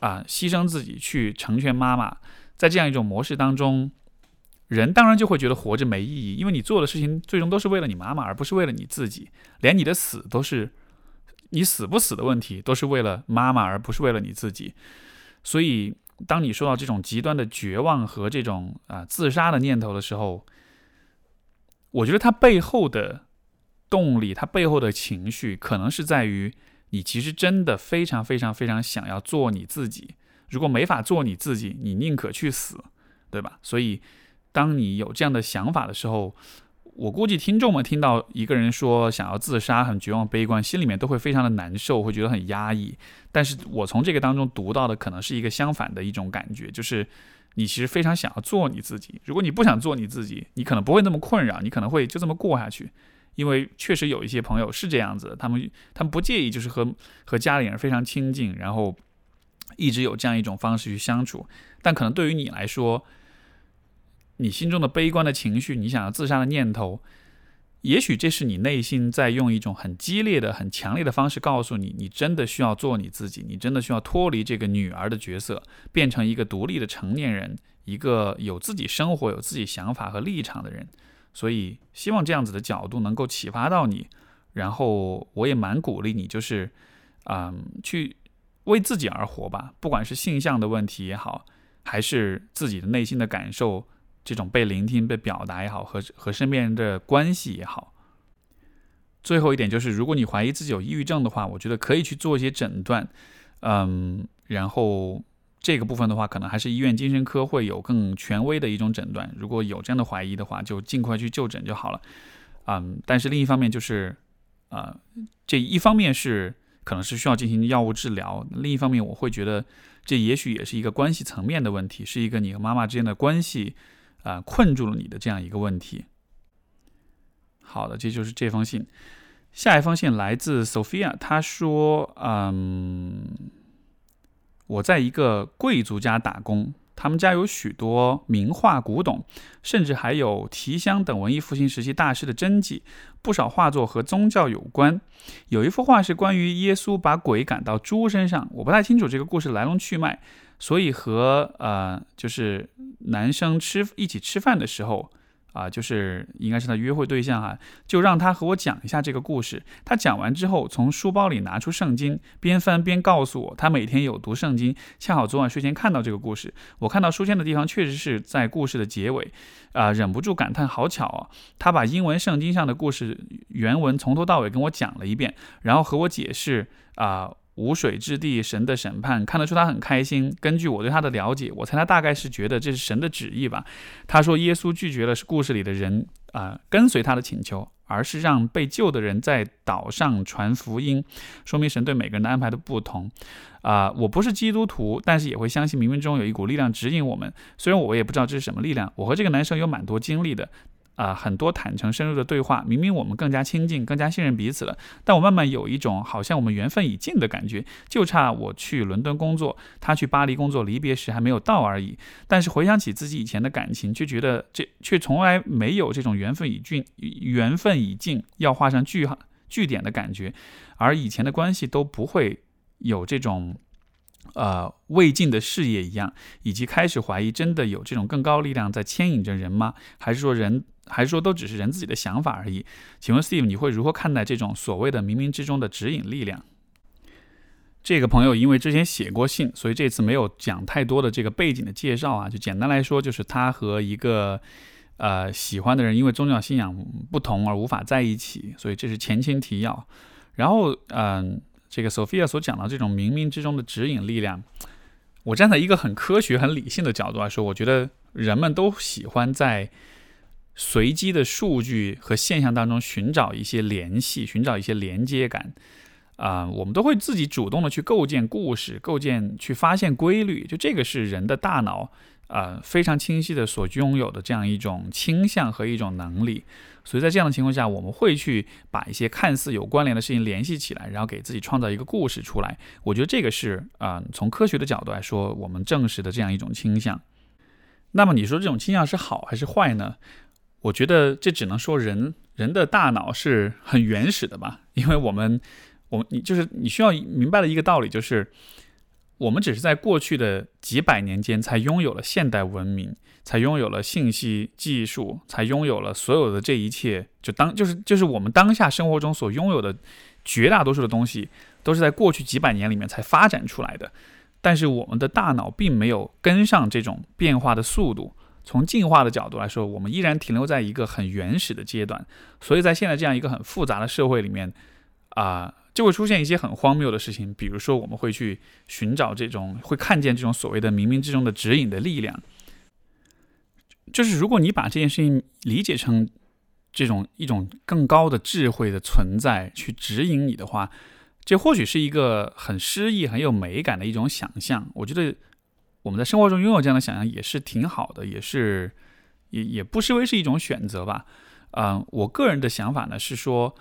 啊牺牲自己去成全妈妈，在这样一种模式当中，人当然就会觉得活着没意义，因为你做的事情最终都是为了你妈妈，而不是为了你自己，连你的死都是你死不死的问题，都是为了妈妈，而不是为了你自己。所以，当你说到这种极端的绝望和这种啊自杀的念头的时候，我觉得它背后的。动力，它背后的情绪可能是在于你其实真的非常非常非常想要做你自己。如果没法做你自己，你宁可去死，对吧？所以，当你有这样的想法的时候，我估计听众们听到一个人说想要自杀、很绝望、悲观，心里面都会非常的难受，会觉得很压抑。但是我从这个当中读到的，可能是一个相反的一种感觉，就是你其实非常想要做你自己。如果你不想做你自己，你可能不会那么困扰，你可能会就这么过下去。因为确实有一些朋友是这样子，他们他们不介意，就是和和家里人非常亲近，然后一直有这样一种方式去相处。但可能对于你来说，你心中的悲观的情绪，你想要自杀的念头，也许这是你内心在用一种很激烈的、很强烈的方式告诉你，你真的需要做你自己，你真的需要脱离这个女儿的角色，变成一个独立的成年人，一个有自己生活、有自己想法和立场的人。所以，希望这样子的角度能够启发到你，然后我也蛮鼓励你，就是，嗯，去为自己而活吧。不管是性向的问题也好，还是自己的内心的感受，这种被聆听、被表达也好，和和身边人的关系也好。最后一点就是，如果你怀疑自己有抑郁症的话，我觉得可以去做一些诊断，嗯，然后。这个部分的话，可能还是医院精神科会有更权威的一种诊断。如果有这样的怀疑的话，就尽快去就诊就好了。嗯，但是另一方面就是，呃，这一方面是可能是需要进行药物治疗，另一方面我会觉得这也许也是一个关系层面的问题，是一个你和妈妈之间的关系啊困住了你的这样一个问题。好的，这就是这封信。下一封信来自 Sophia，她说，嗯。我在一个贵族家打工，他们家有许多名画、古董，甚至还有提香等文艺复兴时期大师的真迹。不少画作和宗教有关，有一幅画是关于耶稣把鬼赶到猪身上，我不太清楚这个故事来龙去脉，所以和呃，就是男生吃一起吃饭的时候。啊，就是应该是他约会对象哈，就让他和我讲一下这个故事。他讲完之后，从书包里拿出圣经，边翻边告诉我，他每天有读圣经。恰好昨晚睡前看到这个故事，我看到书签的地方确实是在故事的结尾，啊，忍不住感叹好巧啊！他把英文圣经上的故事原文从头到尾跟我讲了一遍，然后和我解释啊。无水之地，神的审判，看得出他很开心。根据我对他的了解，我猜他大概是觉得这是神的旨意吧。他说耶稣拒绝了故事里的人啊跟随他的请求，而是让被救的人在岛上传福音，说明神对每个人的安排都不同。啊，我不是基督徒，但是也会相信冥冥中有一股力量指引我们。虽然我也不知道这是什么力量。我和这个男生有蛮多经历的。啊，很多坦诚深入的对话，明明我们更加亲近，更加信任彼此了，但我慢慢有一种好像我们缘分已尽的感觉，就差我去伦敦工作，他去巴黎工作，离别时还没有到而已。但是回想起自己以前的感情，却觉得这却从来没有这种缘分已尽、缘分已尽要画上句号句点的感觉，而以前的关系都不会有这种。呃，未尽的事业一样，以及开始怀疑，真的有这种更高力量在牵引着人吗？还是说人，还是说都只是人自己的想法而已？请问 Steve，你会如何看待这种所谓的冥冥之中的指引力量？这个朋友因为之前写过信，所以这次没有讲太多的这个背景的介绍啊，就简单来说，就是他和一个呃喜欢的人因为宗教信仰不同而无法在一起，所以这是前情提要。然后，嗯。这个 Sophia 所讲的这种冥冥之中的指引力量，我站在一个很科学、很理性的角度来说，我觉得人们都喜欢在随机的数据和现象当中寻找一些联系，寻找一些连接感。啊，我们都会自己主动的去构建故事，构建去发现规律，就这个是人的大脑。呃，非常清晰的所拥有的这样一种倾向和一种能力，所以在这样的情况下，我们会去把一些看似有关联的事情联系起来，然后给自己创造一个故事出来。我觉得这个是啊，从科学的角度来说，我们证实的这样一种倾向。那么你说这种倾向是好还是坏呢？我觉得这只能说人人的大脑是很原始的吧，因为我们，我你就是你需要明白的一个道理就是。我们只是在过去的几百年间才拥有了现代文明，才拥有了信息技术，才拥有了所有的这一切。就当就是就是我们当下生活中所拥有的绝大多数的东西，都是在过去几百年里面才发展出来的。但是我们的大脑并没有跟上这种变化的速度。从进化的角度来说，我们依然停留在一个很原始的阶段。所以在现在这样一个很复杂的社会里面，啊。就会出现一些很荒谬的事情，比如说我们会去寻找这种，会看见这种所谓的冥冥之中的指引的力量。就是如果你把这件事情理解成这种一种更高的智慧的存在去指引你的话，这或许是一个很诗意、很有美感的一种想象。我觉得我们在生活中拥有这样的想象也是挺好的，也是也也不失为是一种选择吧。嗯，我个人的想法呢是说。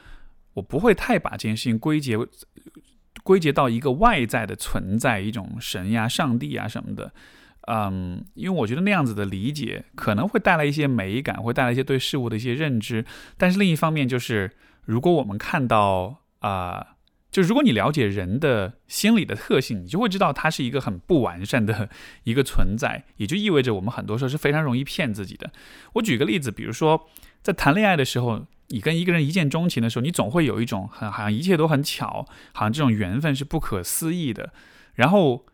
我不会太把这件事情归结归结到一个外在的存在，一种神呀、上帝啊什么的，嗯，因为我觉得那样子的理解可能会带来一些美感，会带来一些对事物的一些认知。但是另一方面，就是如果我们看到啊，就如果你了解人的心理的特性，你就会知道它是一个很不完善的一个存在，也就意味着我们很多时候是非常容易骗自己的。我举个例子，比如说在谈恋爱的时候。你跟一个人一见钟情的时候，你总会有一种很好像一切都很巧，好像这种缘分是不可思议的，然后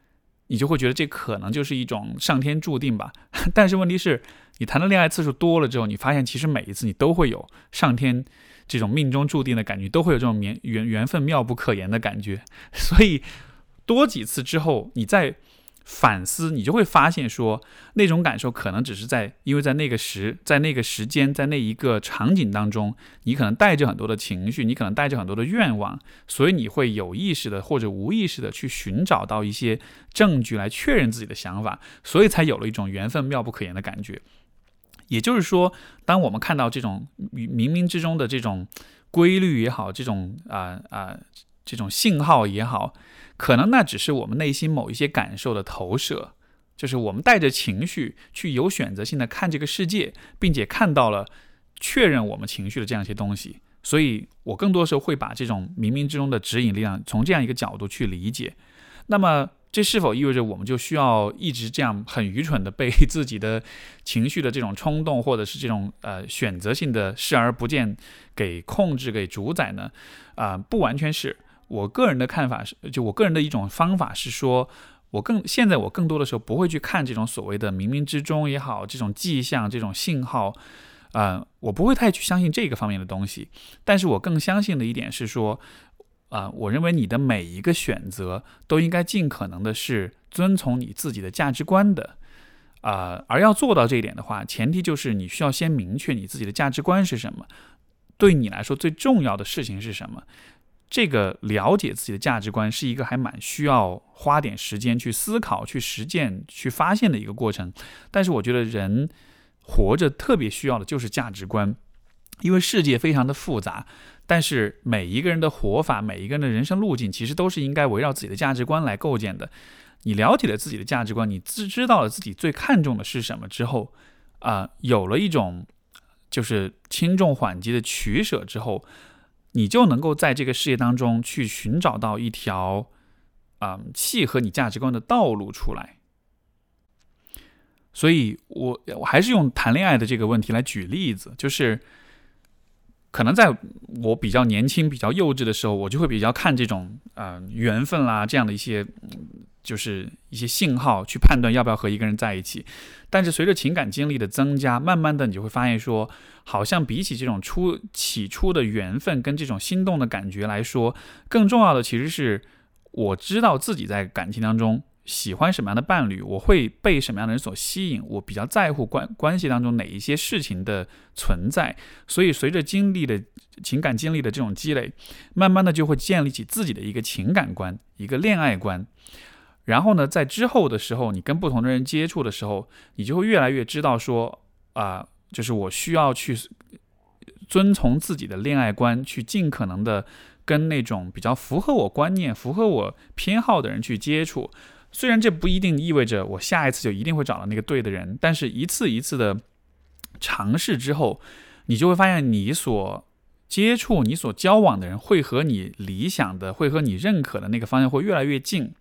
你就会觉得这可能就是一种上天注定吧。但是问题是，你谈的恋爱次数多了之后，你发现其实每一次你都会有上天这种命中注定的感觉，都会有这种缘缘缘分妙不可言的感觉。所以多几次之后，你再。反思，你就会发现说，那种感受可能只是在，因为在那个时，在那个时间，在那一个场景当中，你可能带着很多的情绪，你可能带着很多的愿望，所以你会有意识的或者无意识的去寻找到一些证据来确认自己的想法，所以才有了一种缘分妙不可言的感觉。也就是说，当我们看到这种冥冥之中的这种规律也好，这种啊啊这种信号也好。可能那只是我们内心某一些感受的投射，就是我们带着情绪去有选择性的看这个世界，并且看到了确认我们情绪的这样一些东西。所以我更多时候会把这种冥冥之中的指引力量从这样一个角度去理解。那么，这是否意味着我们就需要一直这样很愚蠢的被自己的情绪的这种冲动，或者是这种呃选择性的视而不见给控制、给主宰呢？啊，不完全是。我个人的看法是，就我个人的一种方法是说，我更现在我更多的时候不会去看这种所谓的冥冥之中也好，这种迹象、这种信号，啊，我不会太去相信这个方面的东西。但是我更相信的一点是说，啊，我认为你的每一个选择都应该尽可能的是遵从你自己的价值观的。啊，而要做到这一点的话，前提就是你需要先明确你自己的价值观是什么，对你来说最重要的事情是什么。这个了解自己的价值观是一个还蛮需要花点时间去思考、去实践、去发现的一个过程。但是我觉得人活着特别需要的就是价值观，因为世界非常的复杂。但是每一个人的活法、每一个人的人生路径，其实都是应该围绕自己的价值观来构建的。你了解了自己的价值观，你知知道了自己最看重的是什么之后，啊，有了一种就是轻重缓急的取舍之后。你就能够在这个事业当中去寻找到一条，啊，契合你价值观的道路出来。所以，我我还是用谈恋爱的这个问题来举例子，就是可能在我比较年轻、比较幼稚的时候，我就会比较看这种呃缘分啦这样的一些。就是一些信号去判断要不要和一个人在一起，但是随着情感经历的增加，慢慢的你就会发现说，好像比起这种初起初的缘分跟这种心动的感觉来说，更重要的其实是我知道自己在感情当中喜欢什么样的伴侣，我会被什么样的人所吸引，我比较在乎关关系当中哪一些事情的存在，所以随着经历的情感经历的这种积累，慢慢的就会建立起自己的一个情感观，一个恋爱观。然后呢，在之后的时候，你跟不同的人接触的时候，你就会越来越知道说，啊，就是我需要去遵从自己的恋爱观，去尽可能的跟那种比较符合我观念、符合我偏好的人去接触。虽然这不一定意味着我下一次就一定会找到那个对的人，但是一次一次的尝试之后，你就会发现你所接触、你所交往的人会和你理想的、会和你认可的那个方向会越来越近。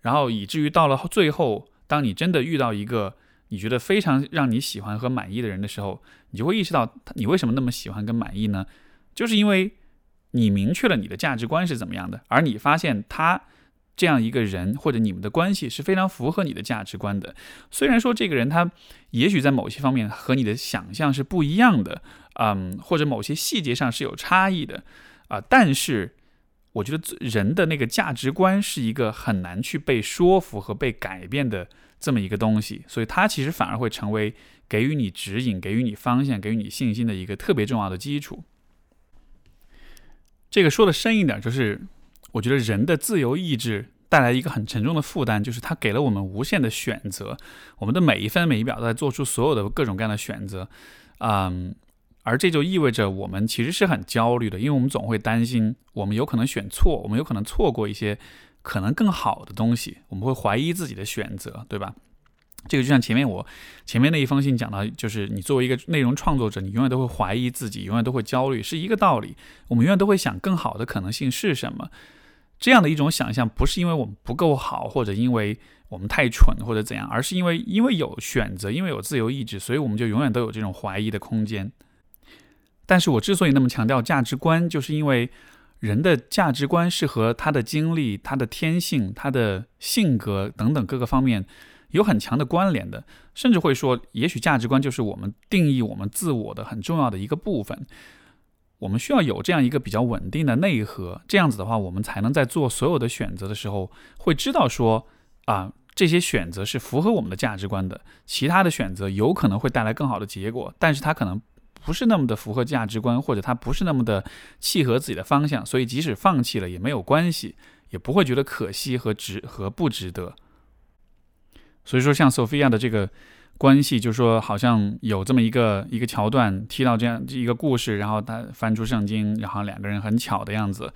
然后以至于到了最后，当你真的遇到一个你觉得非常让你喜欢和满意的人的时候，你就会意识到你为什么那么喜欢跟满意呢？就是因为你明确了你的价值观是怎么样的，而你发现他这样一个人或者你们的关系是非常符合你的价值观的。虽然说这个人他也许在某些方面和你的想象是不一样的，嗯，或者某些细节上是有差异的，啊，但是。我觉得人的那个价值观是一个很难去被说服和被改变的这么一个东西，所以它其实反而会成为给予你指引、给予你方向、给予你信心的一个特别重要的基础。这个说的深一点，就是我觉得人的自由意志带来一个很沉重的负担，就是它给了我们无限的选择，我们的每一分每一秒都在做出所有的各种各样的选择，嗯。而这就意味着我们其实是很焦虑的，因为我们总会担心我们有可能选错，我们有可能错过一些可能更好的东西，我们会怀疑自己的选择，对吧？这个就像前面我前面那一封信讲到，就是你作为一个内容创作者，你永远都会怀疑自己，永远都会焦虑，是一个道理。我们永远都会想更好的可能性是什么？这样的一种想象，不是因为我们不够好，或者因为我们太蠢或者怎样，而是因为因为有选择，因为有自由意志，所以我们就永远都有这种怀疑的空间。但是我之所以那么强调价值观，就是因为人的价值观是和他的经历、他的天性、他的性格等等各个方面有很强的关联的，甚至会说，也许价值观就是我们定义我们自我的很重要的一个部分。我们需要有这样一个比较稳定的内核，这样子的话，我们才能在做所有的选择的时候，会知道说，啊，这些选择是符合我们的价值观的，其他的选择有可能会带来更好的结果，但是它可能。不是那么的符合价值观，或者它不是那么的契合自己的方向，所以即使放弃了也没有关系，也不会觉得可惜和值和不值得。所以说，像索菲亚的这个关系，就说好像有这么一个一个桥段，提到这样一个故事，然后他翻出圣经，然后两个人很巧的样子，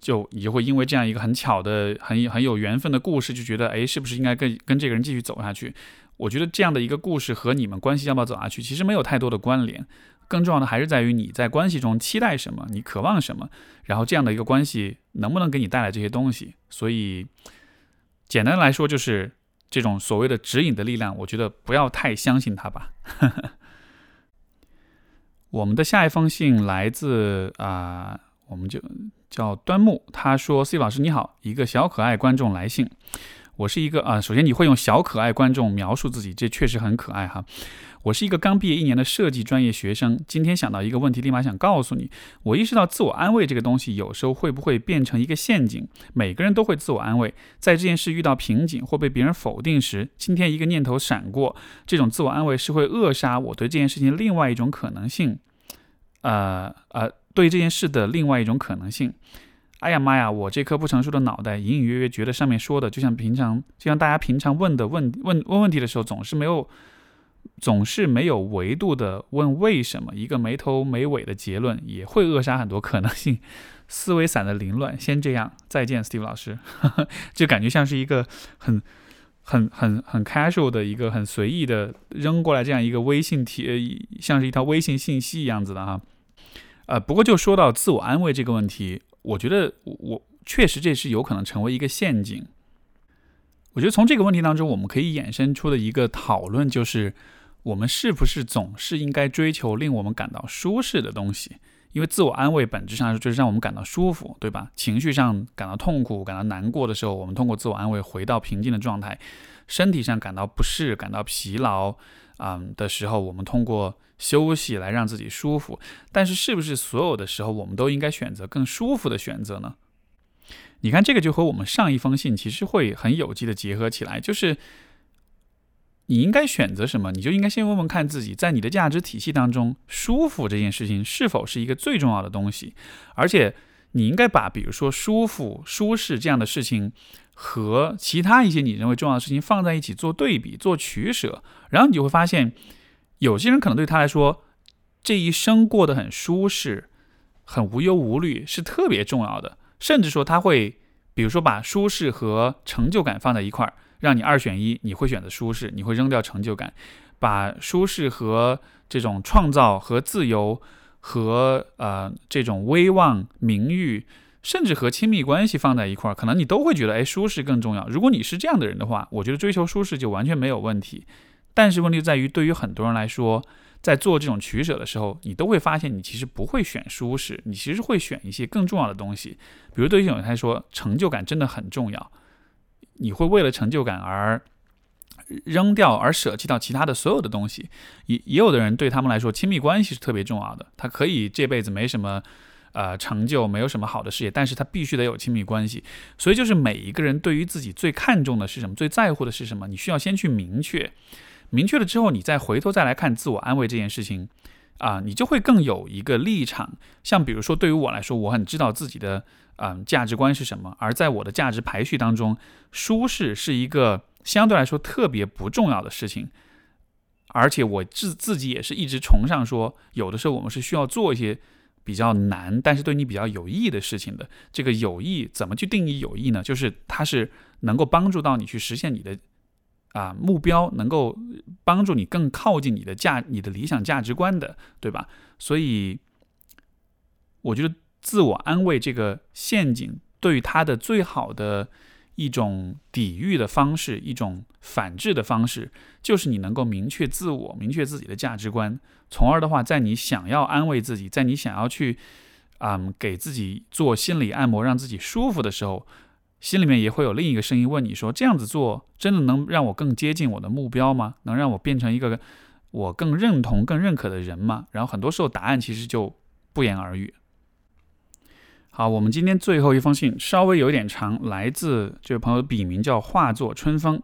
就你就会因为这样一个很巧的、很很有缘分的故事，就觉得哎，是不是应该跟跟这个人继续走下去？我觉得这样的一个故事和你们关系要不要走下去，其实没有太多的关联。更重要的还是在于你在关系中期待什么，你渴望什么，然后这样的一个关系能不能给你带来这些东西。所以，简单来说就是这种所谓的指引的力量，我觉得不要太相信他吧。我们的下一封信来自啊，我们就叫端木，他说：“C 老师你好，一个小可爱观众来信。”我是一个啊，首先你会用小可爱观众描述自己，这确实很可爱哈。我是一个刚毕业一年的设计专业学生，今天想到一个问题，立马想告诉你。我意识到自我安慰这个东西，有时候会不会变成一个陷阱？每个人都会自我安慰，在这件事遇到瓶颈或被别人否定时，今天一个念头闪过，这种自我安慰是会扼杀我对这件事情另外一种可能性。呃呃，对这件事的另外一种可能性。哎呀妈呀！我这颗不成熟的脑袋隐隐约约觉得上面说的，就像平常，就像大家平常问的问问问问题的时候，总是没有，总是没有维度的问为什么，一个没头没尾的结论也会扼杀很多可能性，思维散的凌乱。先这样，再见，Steve 老师，就感觉像是一个很很很很 casual 的一个很随意的扔过来这样一个微信贴，像是一条微信信息一样子的哈。呃，不过就说到自我安慰这个问题。我觉得我确实这是有可能成为一个陷阱。我觉得从这个问题当中，我们可以衍生出的一个讨论就是：我们是不是总是应该追求令我们感到舒适的东西？因为自我安慰本质上就是让我们感到舒服，对吧？情绪上感到痛苦、感到难过的时候，我们通过自我安慰回到平静的状态；身体上感到不适、感到疲劳，嗯的时候，我们通过。休息来让自己舒服，但是是不是所有的时候我们都应该选择更舒服的选择呢？你看，这个就和我们上一封信其实会很有机的结合起来，就是你应该选择什么，你就应该先问问看自己，在你的价值体系当中，舒服这件事情是否是一个最重要的东西，而且你应该把比如说舒服、舒适这样的事情和其他一些你认为重要的事情放在一起做对比、做取舍，然后你就会发现。有些人可能对他来说，这一生过得很舒适，很无忧无虑是特别重要的。甚至说他会，比如说把舒适和成就感放在一块儿，让你二选一，你会选择舒适，你会扔掉成就感。把舒适和这种创造和自由和呃这种威望、名誉，甚至和亲密关系放在一块儿，可能你都会觉得，哎，舒适更重要。如果你是这样的人的话，我觉得追求舒适就完全没有问题。但是问题在于，对于很多人来说，在做这种取舍的时候，你都会发现，你其实不会选舒适，你其实会选一些更重要的东西。比如对于有人来说，成就感真的很重要，你会为了成就感而扔掉、而舍弃到其他的所有的东西。也也有的人对他们来说，亲密关系是特别重要的，他可以这辈子没什么呃成就，没有什么好的事业，但是他必须得有亲密关系。所以就是每一个人对于自己最看重的是什么，最在乎的是什么，你需要先去明确。明确了之后，你再回头再来看自我安慰这件事情，啊，你就会更有一个立场。像比如说，对于我来说，我很知道自己的嗯价值观是什么，而在我的价值排序当中，舒适是一个相对来说特别不重要的事情。而且我自自己也是一直崇尚说，有的时候我们是需要做一些比较难，但是对你比较有益的事情的。这个有益怎么去定义有益呢？就是它是能够帮助到你去实现你的。啊，目标能够帮助你更靠近你的价、你的理想价值观的，对吧？所以，我觉得自我安慰这个陷阱，对于它的最好的一种抵御的方式，一种反制的方式，就是你能够明确自我、明确自己的价值观，从而的话，在你想要安慰自己，在你想要去，嗯，给自己做心理按摩，让自己舒服的时候。心里面也会有另一个声音问你说：“这样子做真的能让我更接近我的目标吗？能让我变成一个我更认同、更认可的人吗？”然后很多时候答案其实就不言而喻。好，我们今天最后一封信稍微有点长，来自这位朋友笔名叫化作春风。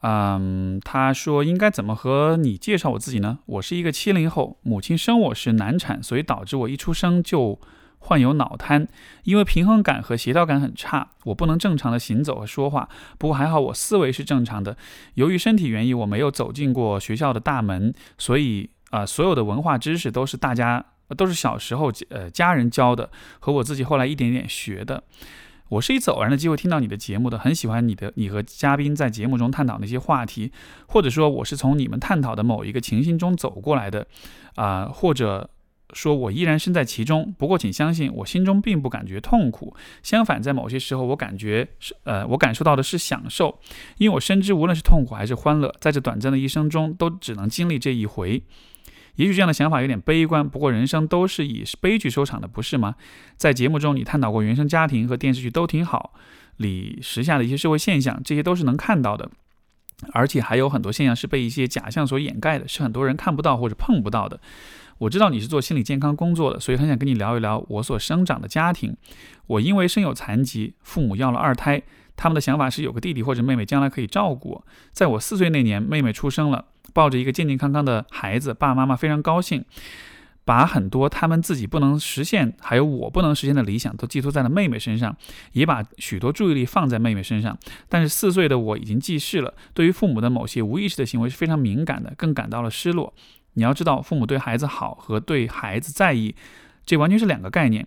嗯，他说：“应该怎么和你介绍我自己呢？我是一个七零后，母亲生我时难产，所以导致我一出生就。”患有脑瘫，因为平衡感和协调感很差，我不能正常的行走和说话。不过还好，我思维是正常的。由于身体原因，我没有走进过学校的大门，所以啊，所有的文化知识都是大家都是小时候呃家人教的，和我自己后来一点点学的。我是一次偶然的机会听到你的节目的，很喜欢你的你和嘉宾在节目中探讨那些话题，或者说我是从你们探讨的某一个情形中走过来的，啊，或者。说我依然身在其中，不过请相信，我心中并不感觉痛苦。相反，在某些时候，我感觉是呃，我感受到的是享受，因为我深知，无论是痛苦还是欢乐，在这短暂的一生中，都只能经历这一回。也许这样的想法有点悲观，不过人生都是以悲剧收场的，不是吗？在节目中你探讨过原生家庭和电视剧都挺好里时下的一些社会现象，这些都是能看到的，而且还有很多现象是被一些假象所掩盖的，是很多人看不到或者碰不到的。我知道你是做心理健康工作的，所以很想跟你聊一聊我所生长的家庭。我因为身有残疾，父母要了二胎，他们的想法是有个弟弟或者妹妹将来可以照顾我。在我四岁那年，妹妹出生了，抱着一个健健康康的孩子，爸爸妈妈非常高兴，把很多他们自己不能实现，还有我不能实现的理想都寄托在了妹妹身上，也把许多注意力放在妹妹身上。但是四岁的我已经记事了，对于父母的某些无意识的行为是非常敏感的，更感到了失落。你要知道，父母对孩子好和对孩子在意，这完全是两个概念，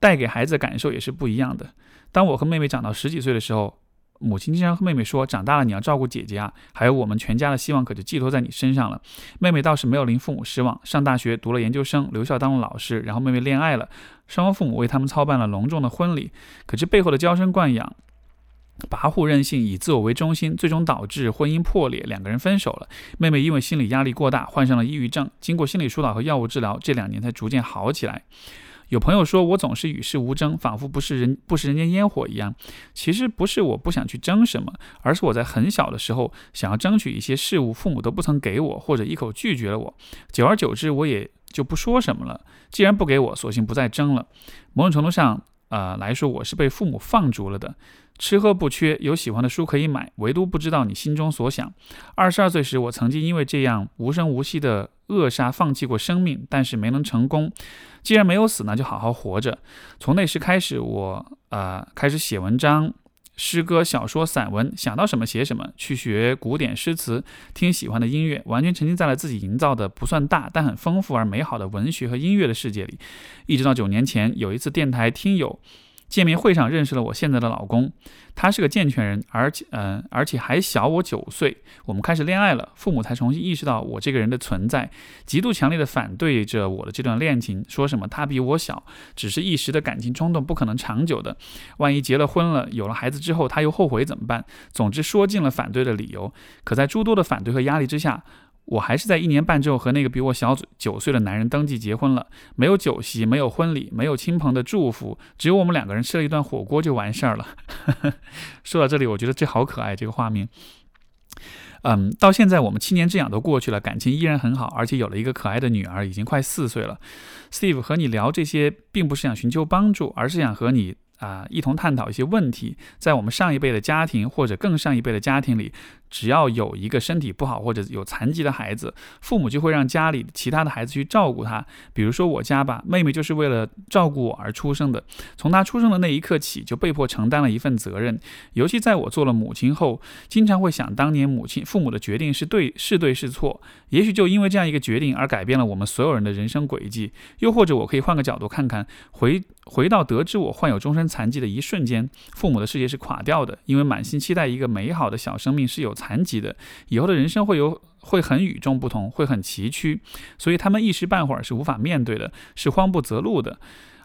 带给孩子的感受也是不一样的。当我和妹妹长到十几岁的时候，母亲经常和妹妹说：“长大了你要照顾姐姐啊，还有我们全家的希望可就寄托在你身上了。”妹妹倒是没有令父母失望，上大学读了研究生，留校当了老师，然后妹妹恋爱了，双方父母为他们操办了隆重的婚礼。可这背后的娇生惯养。跋扈任性，以自我为中心，最终导致婚姻破裂，两个人分手了。妹妹因为心理压力过大，患上了抑郁症，经过心理疏导和药物治疗，这两年才逐渐好起来。有朋友说我总是与世无争，仿佛不是人不食人间烟火一样。其实不是我不想去争什么，而是我在很小的时候想要争取一些事物，父母都不曾给我，或者一口拒绝了我。久而久之，我也就不说什么了。既然不给我，索性不再争了。某种程度上，呃来说，我是被父母放逐了的。吃喝不缺，有喜欢的书可以买，唯独不知道你心中所想。二十二岁时，我曾经因为这样无声无息的扼杀，放弃过生命，但是没能成功。既然没有死，那就好好活着。从那时开始，我呃开始写文章、诗歌、小说、散文，想到什么写什么，去学古典诗词，听喜欢的音乐，完全沉浸在了自己营造的不算大但很丰富而美好的文学和音乐的世界里。一直到九年前，有一次电台听友。见面会上认识了我现在的老公，他是个健全人，而且嗯，而且还小我九岁。我们开始恋爱了，父母才重新意识到我这个人的存在，极度强烈的反对着我的这段恋情，说什么他比我小，只是一时的感情冲动，不可能长久的。万一结了婚了，有了孩子之后，他又后悔怎么办？总之说尽了反对的理由。可在诸多的反对和压力之下。我还是在一年半之后和那个比我小九岁的男人登记结婚了，没有酒席，没有婚礼，没有亲朋的祝福，只有我们两个人吃了一顿火锅就完事儿了。说到这里，我觉得这好可爱，这个画面。嗯，到现在我们七年之痒都过去了，感情依然很好，而且有了一个可爱的女儿，已经快四岁了。Steve 和你聊这些，并不是想寻求帮助，而是想和你。啊，一同探讨一些问题。在我们上一辈的家庭或者更上一辈的家庭里，只要有一个身体不好或者有残疾的孩子，父母就会让家里其他的孩子去照顾他。比如说我家吧，妹妹就是为了照顾我而出生的。从她出生的那一刻起，就被迫承担了一份责任。尤其在我做了母亲后，经常会想，当年母亲父母的决定是对是对是错。也许就因为这样一个决定而改变了我们所有人的人生轨迹。又或者我可以换个角度看看，回回到得知我患有终身。残疾的一瞬间，父母的世界是垮掉的，因为满心期待一个美好的小生命是有残疾的，以后的人生会有会很与众不同，会很崎岖，所以他们一时半会儿是无法面对的，是慌不择路的。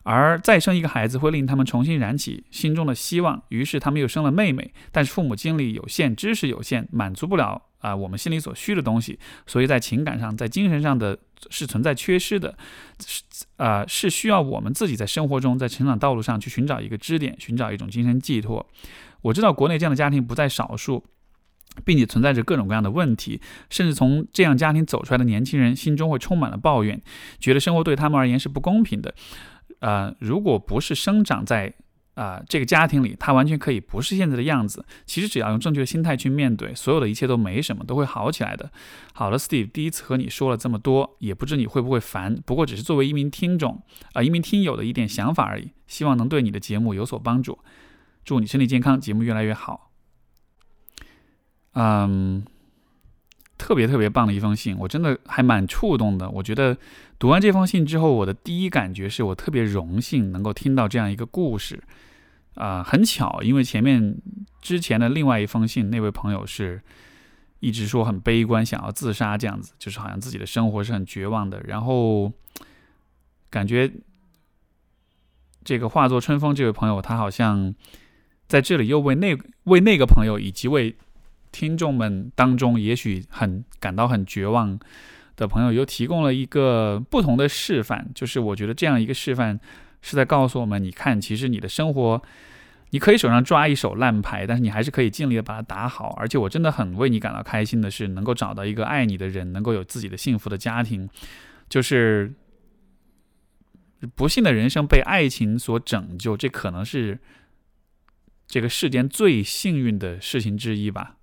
而再生一个孩子会令他们重新燃起心中的希望，于是他们又生了妹妹。但是父母精力有限，知识有限，满足不了啊我们心里所需的东西，所以在情感上，在精神上的是存在缺失的，是啊是需要我们自己在生活中，在成长道路上去寻找一个支点，寻找一种精神寄托。我知道国内这样的家庭不在少数，并且存在着各种各样的问题，甚至从这样家庭走出来的年轻人心中会充满了抱怨，觉得生活对他们而言是不公平的。呃，如果不是生长在啊这个家庭里，他完全可以不是现在的样子。其实只要用正确的心态去面对，所有的一切都没什么，都会好起来的。好了，Steve，第一次和你说了这么多，也不知你会不会烦。不过只是作为一名听众啊，一名听友的一点想法而已，希望能对你的节目有所帮助。祝你身体健康，节目越来越好。嗯。特别特别棒的一封信，我真的还蛮触动的。我觉得读完这封信之后，我的第一感觉是我特别荣幸能够听到这样一个故事。啊，很巧，因为前面之前的另外一封信，那位朋友是一直说很悲观，想要自杀，这样子，就是好像自己的生活是很绝望的。然后感觉这个化作春风这位朋友，他好像在这里又为那为那个朋友以及为。听众们当中，也许很感到很绝望的朋友又提供了一个不同的示范，就是我觉得这样一个示范是在告诉我们：你看，其实你的生活，你可以手上抓一手烂牌，但是你还是可以尽力的把它打好。而且我真的很为你感到开心的是，能够找到一个爱你的人，能够有自己的幸福的家庭，就是不幸的人生被爱情所拯救，这可能是这个世间最幸运的事情之一吧。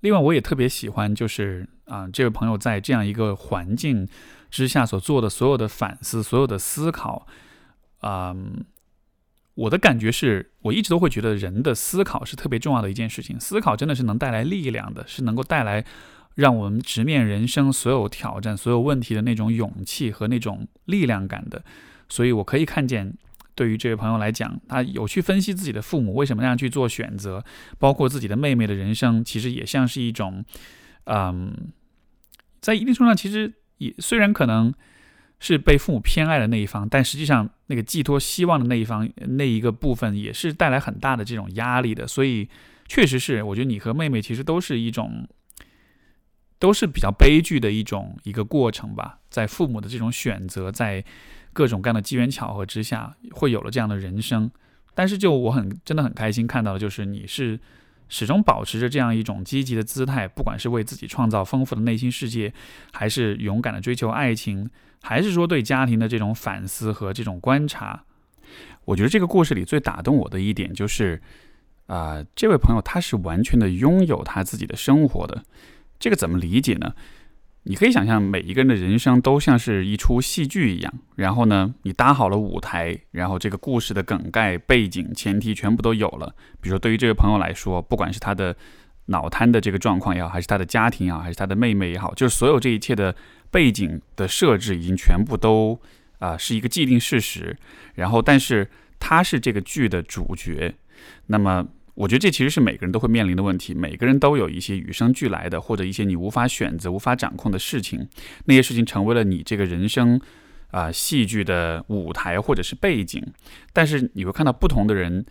另外，我也特别喜欢，就是啊，这位朋友在这样一个环境之下所做的所有的反思、所有的思考，啊，我的感觉是，我一直都会觉得人的思考是特别重要的一件事情。思考真的是能带来力量的，是能够带来让我们直面人生所有挑战、所有问题的那种勇气和那种力量感的。所以我可以看见。对于这位朋友来讲，他有去分析自己的父母为什么那样去做选择，包括自己的妹妹的人生，其实也像是一种，嗯，在一定程度上，其实也虽然可能是被父母偏爱的那一方，但实际上那个寄托希望的那一方那一个部分，也是带来很大的这种压力的。所以，确实是，我觉得你和妹妹其实都是一种，都是比较悲剧的一种一个过程吧，在父母的这种选择，在。各种各样的机缘巧合之下，会有了这样的人生。但是，就我很真的很开心看到的，就是你是始终保持着这样一种积极的姿态，不管是为自己创造丰富的内心世界，还是勇敢的追求爱情，还是说对家庭的这种反思和这种观察。我觉得这个故事里最打动我的一点就是，啊，这位朋友他是完全的拥有他自己的生活的。这个怎么理解呢？你可以想象，每一个人的人生都像是一出戏剧一样。然后呢，你搭好了舞台，然后这个故事的梗概、背景、前提全部都有了。比如说，对于这位朋友来说，不管是他的脑瘫的这个状况也好，还是他的家庭也好，还是他的妹妹也好，就是所有这一切的背景的设置已经全部都啊是一个既定事实。然后，但是他是这个剧的主角，那么。我觉得这其实是每个人都会面临的问题。每个人都有一些与生俱来的，或者一些你无法选择、无法掌控的事情。那些事情成为了你这个人生啊戏剧的舞台或者是背景。但是你会看到不同的人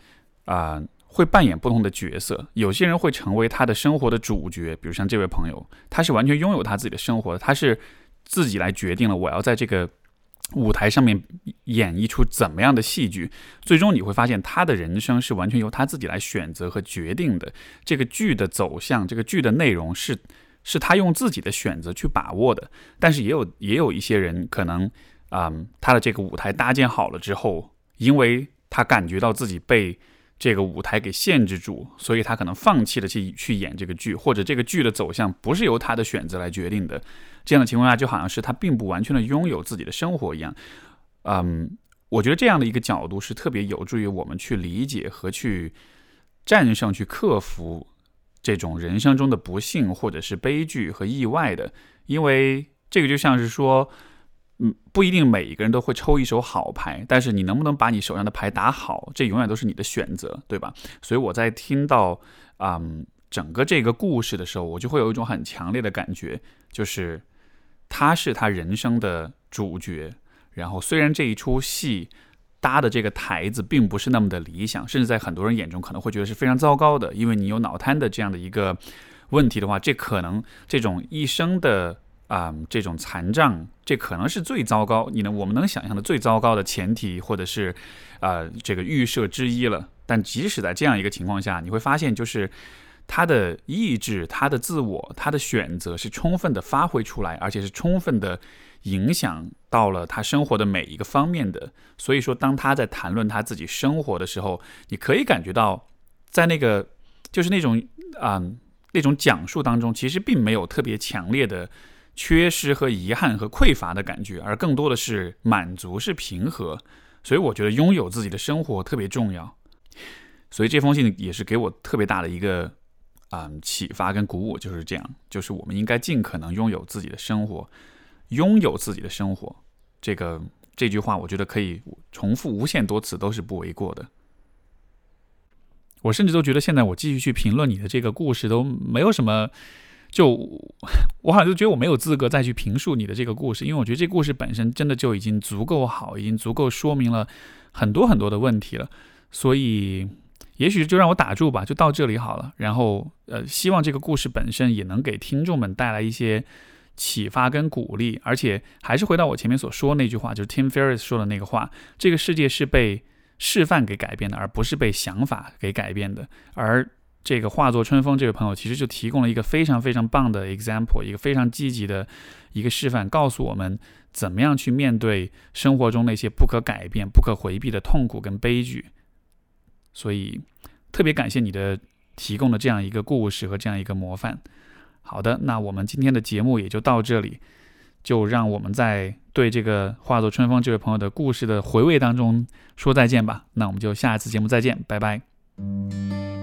啊会扮演不同的角色。有些人会成为他的生活的主角，比如像这位朋友，他是完全拥有他自己的生活，他是自己来决定了我要在这个。舞台上面演绎出怎么样的戏剧，最终你会发现他的人生是完全由他自己来选择和决定的。这个剧的走向，这个剧的内容是是他用自己的选择去把握的。但是也有也有一些人可能，啊，他的这个舞台搭建好了之后，因为他感觉到自己被。这个舞台给限制住，所以他可能放弃了去去演这个剧，或者这个剧的走向不是由他的选择来决定的。这样的情况下，就好像是他并不完全的拥有自己的生活一样。嗯，我觉得这样的一个角度是特别有助于我们去理解和去战胜、去克服这种人生中的不幸或者是悲剧和意外的，因为这个就像是说。嗯，不一定每一个人都会抽一手好牌，但是你能不能把你手上的牌打好，这永远都是你的选择，对吧？所以我在听到嗯整个这个故事的时候，我就会有一种很强烈的感觉，就是他是他人生的主角。然后虽然这一出戏搭的这个台子并不是那么的理想，甚至在很多人眼中可能会觉得是非常糟糕的，因为你有脑瘫的这样的一个问题的话，这可能这种一生的。啊，这种残障，这可能是最糟糕，你能我们能想象的最糟糕的前提，或者是，呃，这个预设之一了。但即使在这样一个情况下，你会发现，就是他的意志、他的自我、他的选择是充分的发挥出来，而且是充分的影响到了他生活的每一个方面的。所以说，当他在谈论他自己生活的时候，你可以感觉到，在那个就是那种啊那种讲述当中，其实并没有特别强烈的。缺失和遗憾和匮乏的感觉，而更多的是满足，是平和。所以我觉得拥有自己的生活特别重要。所以这封信也是给我特别大的一个啊启发跟鼓舞，就是这样，就是我们应该尽可能拥有自己的生活，拥有自己的生活。这个这句话，我觉得可以重复无限多次都是不为过的。我甚至都觉得现在我继续去评论你的这个故事都没有什么。就我好像就觉得我没有资格再去评述你的这个故事，因为我觉得这故事本身真的就已经足够好，已经足够说明了很多很多的问题了。所以，也许就让我打住吧，就到这里好了。然后，呃，希望这个故事本身也能给听众们带来一些启发跟鼓励，而且还是回到我前面所说那句话，就是 Tim Ferriss 说的那个话：这个世界是被示范给改变的，而不是被想法给改变的。而这个化作春风这位朋友，其实就提供了一个非常非常棒的 example，一个非常积极的一个示范，告诉我们怎么样去面对生活中那些不可改变、不可回避的痛苦跟悲剧。所以，特别感谢你的提供的这样一个故事和这样一个模范。好的，那我们今天的节目也就到这里，就让我们在对这个化作春风这位朋友的故事的回味当中说再见吧。那我们就下一次节目再见，拜拜。